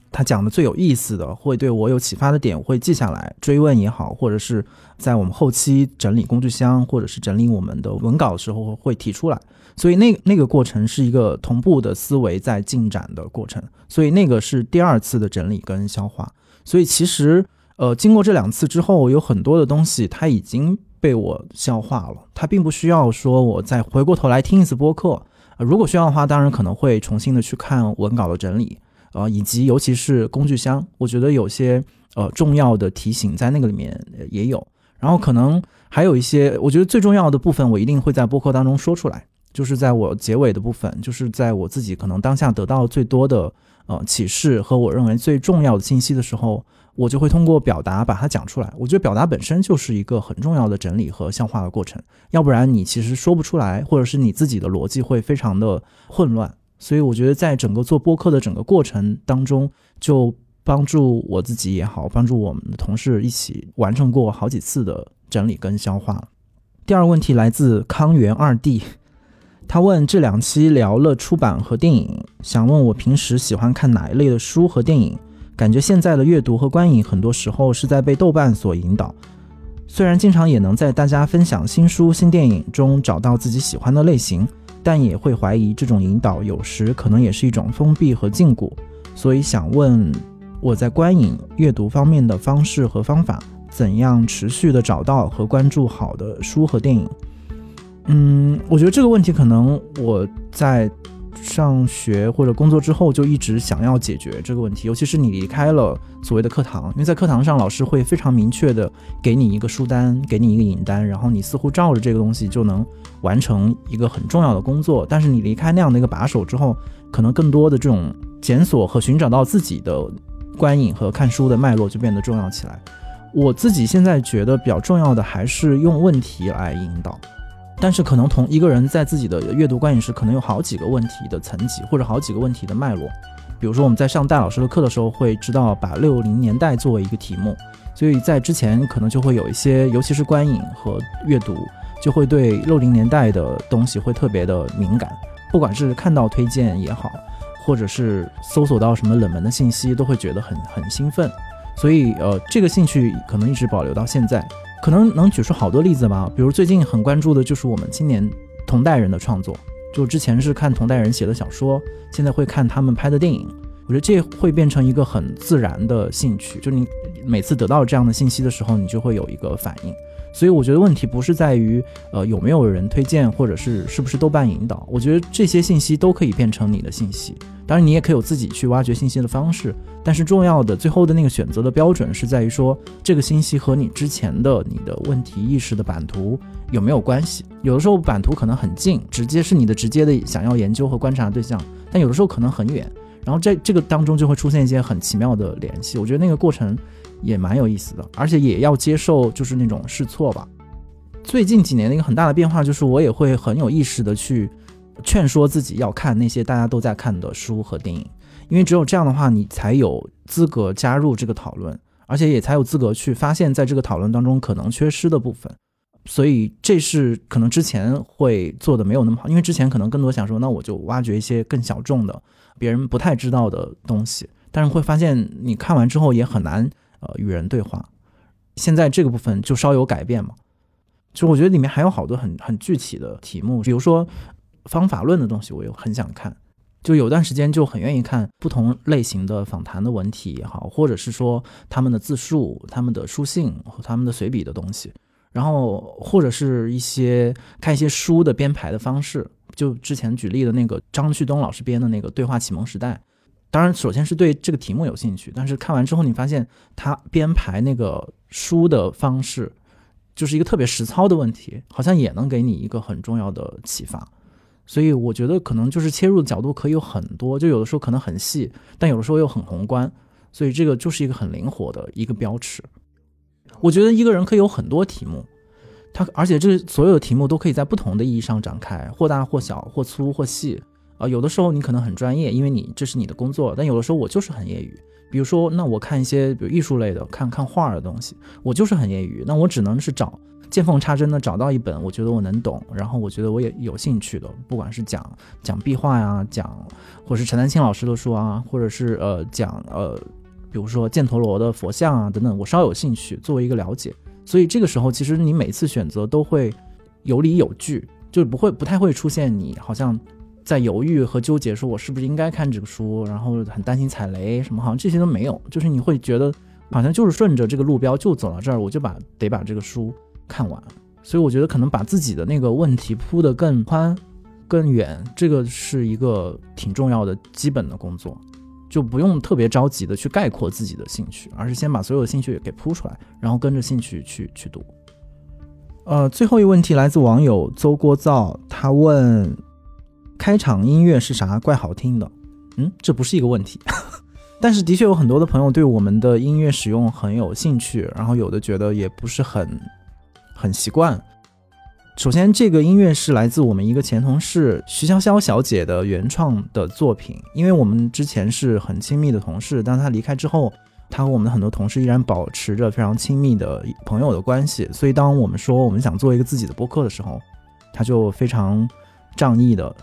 他讲的最有意思的，会对我有启发的点会记下来，追问也好，或者是在我们后期整理工具箱或者是整理我们的文稿的时候会提出来，所以那那个过程是一个同步的思维在进展的过程，所以那个是第二次的整理跟消化，所以其实。呃，经过这两次之后，有很多的东西它已经被我消化了，它并不需要说我再回过头来听一次播客。呃，如果需要的话，当然可能会重新的去看文稿的整理，呃，以及尤其是工具箱，我觉得有些呃重要的提醒在那个里面也有。然后可能还有一些，我觉得最重要的部分，我一定会在播客当中说出来，就是在我结尾的部分，就是在我自己可能当下得到最多的呃启示和我认为最重要的信息的时候。我就会通过表达把它讲出来。我觉得表达本身就是一个很重要的整理和消化的过程，要不然你其实说不出来，或者是你自己的逻辑会非常的混乱。所以我觉得在整个做播客的整个过程当中，就帮助我自己也好，帮助我们的同事一起完成过好几次的整理跟消化。第二个问题来自康源二弟，他问这两期聊了出版和电影，想问我平时喜欢看哪一类的书和电影。感觉现在的阅读和观影，很多时候是在被豆瓣所引导。虽然经常也能在大家分享新书、新电影中找到自己喜欢的类型，但也会怀疑这种引导有时可能也是一种封闭和禁锢。所以想问，我在观影、阅读方面的方式和方法，怎样持续的找到和关注好的书和电影？嗯，我觉得这个问题可能我在。上学或者工作之后就一直想要解决这个问题，尤其是你离开了所谓的课堂，因为在课堂上老师会非常明确的给你一个书单，给你一个引单，然后你似乎照着这个东西就能完成一个很重要的工作。但是你离开那样的一个把手之后，可能更多的这种检索和寻找到自己的观影和看书的脉络就变得重要起来。我自己现在觉得比较重要的还是用问题来引导。但是可能同一个人在自己的阅读观影时，可能有好几个问题的层级，或者好几个问题的脉络。比如说我们在上戴老师的课的时候，会知道把六零年代作为一个题目，所以在之前可能就会有一些，尤其是观影和阅读，就会对六零年代的东西会特别的敏感。不管是看到推荐也好，或者是搜索到什么冷门的信息，都会觉得很很兴奋。所以呃，这个兴趣可能一直保留到现在。可能能举出好多例子吧，比如最近很关注的就是我们青年同代人的创作，就之前是看同代人写的小说，现在会看他们拍的电影，我觉得这会变成一个很自然的兴趣，就你每次得到这样的信息的时候，你就会有一个反应。所以我觉得问题不是在于呃有没有人推荐，或者是是不是豆瓣引导，我觉得这些信息都可以变成你的信息。当然，你也可以有自己去挖掘信息的方式，但是重要的最后的那个选择的标准是在于说，这个信息和你之前的你的问题意识的版图有没有关系？有的时候版图可能很近，直接是你的直接的想要研究和观察的对象，但有的时候可能很远，然后在这个当中就会出现一些很奇妙的联系。我觉得那个过程也蛮有意思的，而且也要接受就是那种试错吧。最近几年的一个很大的变化就是，我也会很有意识的去。劝说自己要看那些大家都在看的书和电影，因为只有这样的话，你才有资格加入这个讨论，而且也才有资格去发现在这个讨论当中可能缺失的部分。所以这是可能之前会做的没有那么好，因为之前可能更多想说，那我就挖掘一些更小众的、别人不太知道的东西，但是会发现你看完之后也很难呃与人对话。现在这个部分就稍有改变嘛，就我觉得里面还有好多很很具体的题目，比如说。方法论的东西我又很想看，就有段时间就很愿意看不同类型的访谈的文体也好，或者是说他们的自述、他们的书信和他们的随笔的东西，然后或者是一些看一些书的编排的方式，就之前举例的那个张旭东老师编的那个《对话启蒙时代》，当然首先是对这个题目有兴趣，但是看完之后你发现他编排那个书的方式就是一个特别实操的问题，好像也能给你一个很重要的启发。所以我觉得可能就是切入的角度可以有很多，就有的时候可能很细，但有的时候又很宏观，所以这个就是一个很灵活的一个标尺。我觉得一个人可以有很多题目，他而且这所有的题目都可以在不同的意义上展开，或大或小，或粗或细。啊，有的时候你可能很专业，因为你这是你的工作，但有的时候我就是很业余。比如说，那我看一些比如艺术类的，看看画的东西，我就是很业余，那我只能是找。见缝插针的找到一本，我觉得我能懂，然后我觉得我也有兴趣的，不管是讲讲壁画呀，讲或者是陈丹青老师的书啊，或者是呃讲呃，比如说犍陀罗的佛像啊等等，我稍有兴趣，作为一个了解。所以这个时候，其实你每次选择都会有理有据，就不会不太会出现你好像在犹豫和纠结，说我是不是应该看这个书，然后很担心踩雷什么，好像这些都没有，就是你会觉得好像就是顺着这个路标就走到这儿，我就把得把这个书。看完，所以我觉得可能把自己的那个问题铺得更宽、更远，这个是一个挺重要的基本的工作，就不用特别着急的去概括自己的兴趣，而是先把所有的兴趣给铺出来，然后跟着兴趣去去读。呃，最后一个问题来自网友邹锅灶，他问：开场音乐是啥？怪好听的。嗯，这不是一个问题，[LAUGHS] 但是的确有很多的朋友对我们的音乐使用很有兴趣，然后有的觉得也不是很。很习惯。首先，这个音乐是来自我们一个前同事徐潇潇小姐的原创的作品。因为我们之前是很亲密的同事，但她离开之后，她和我们的很多同事依然保持着非常亲密的朋友的关系。所以，当我们说我们想做一个自己的播客的时候，她就非常仗义的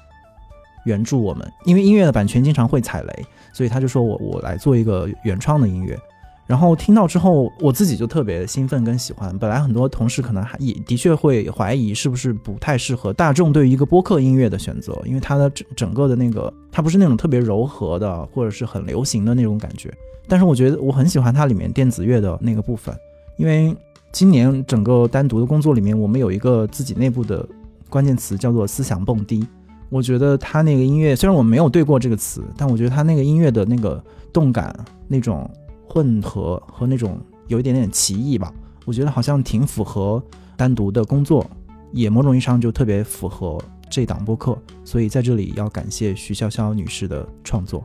援助我们。因为音乐的版权经常会踩雷，所以他就说我我来做一个原创的音乐。然后听到之后，我自己就特别兴奋跟喜欢。本来很多同事可能还也的确会怀疑是不是不太适合大众对于一个播客音乐的选择，因为它的整整个的那个它不是那种特别柔和的或者是很流行的那种感觉。但是我觉得我很喜欢它里面电子乐的那个部分，因为今年整个单独的工作里面，我们有一个自己内部的关键词叫做思想蹦迪。我觉得他那个音乐虽然我没有对过这个词，但我觉得他那个音乐的那个动感、那种混合和那种有一点点奇异吧，我觉得好像挺符合单独的工作，也某种意义上就特别符合这档播客。所以在这里要感谢徐潇潇女士的创作。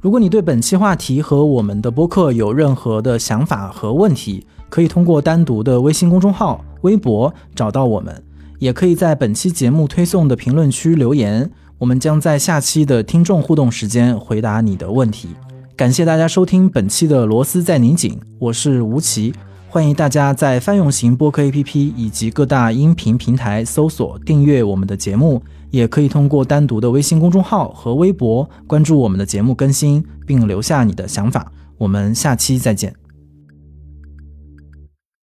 如果你对本期话题和我们的播客有任何的想法和问题，可以通过单独的微信公众号、微博找到我们，也可以在本期节目推送的评论区留言，我们将在下期的听众互动时间回答你的问题。感谢大家收听本期的螺丝在拧紧，我是吴奇，欢迎大家在泛用型播客 APP 以及各大音频平台搜索订阅我们的节目。也可以通过单独的微信公众号和微博关注我们的节目更新，并留下你的想法。我们下期再见。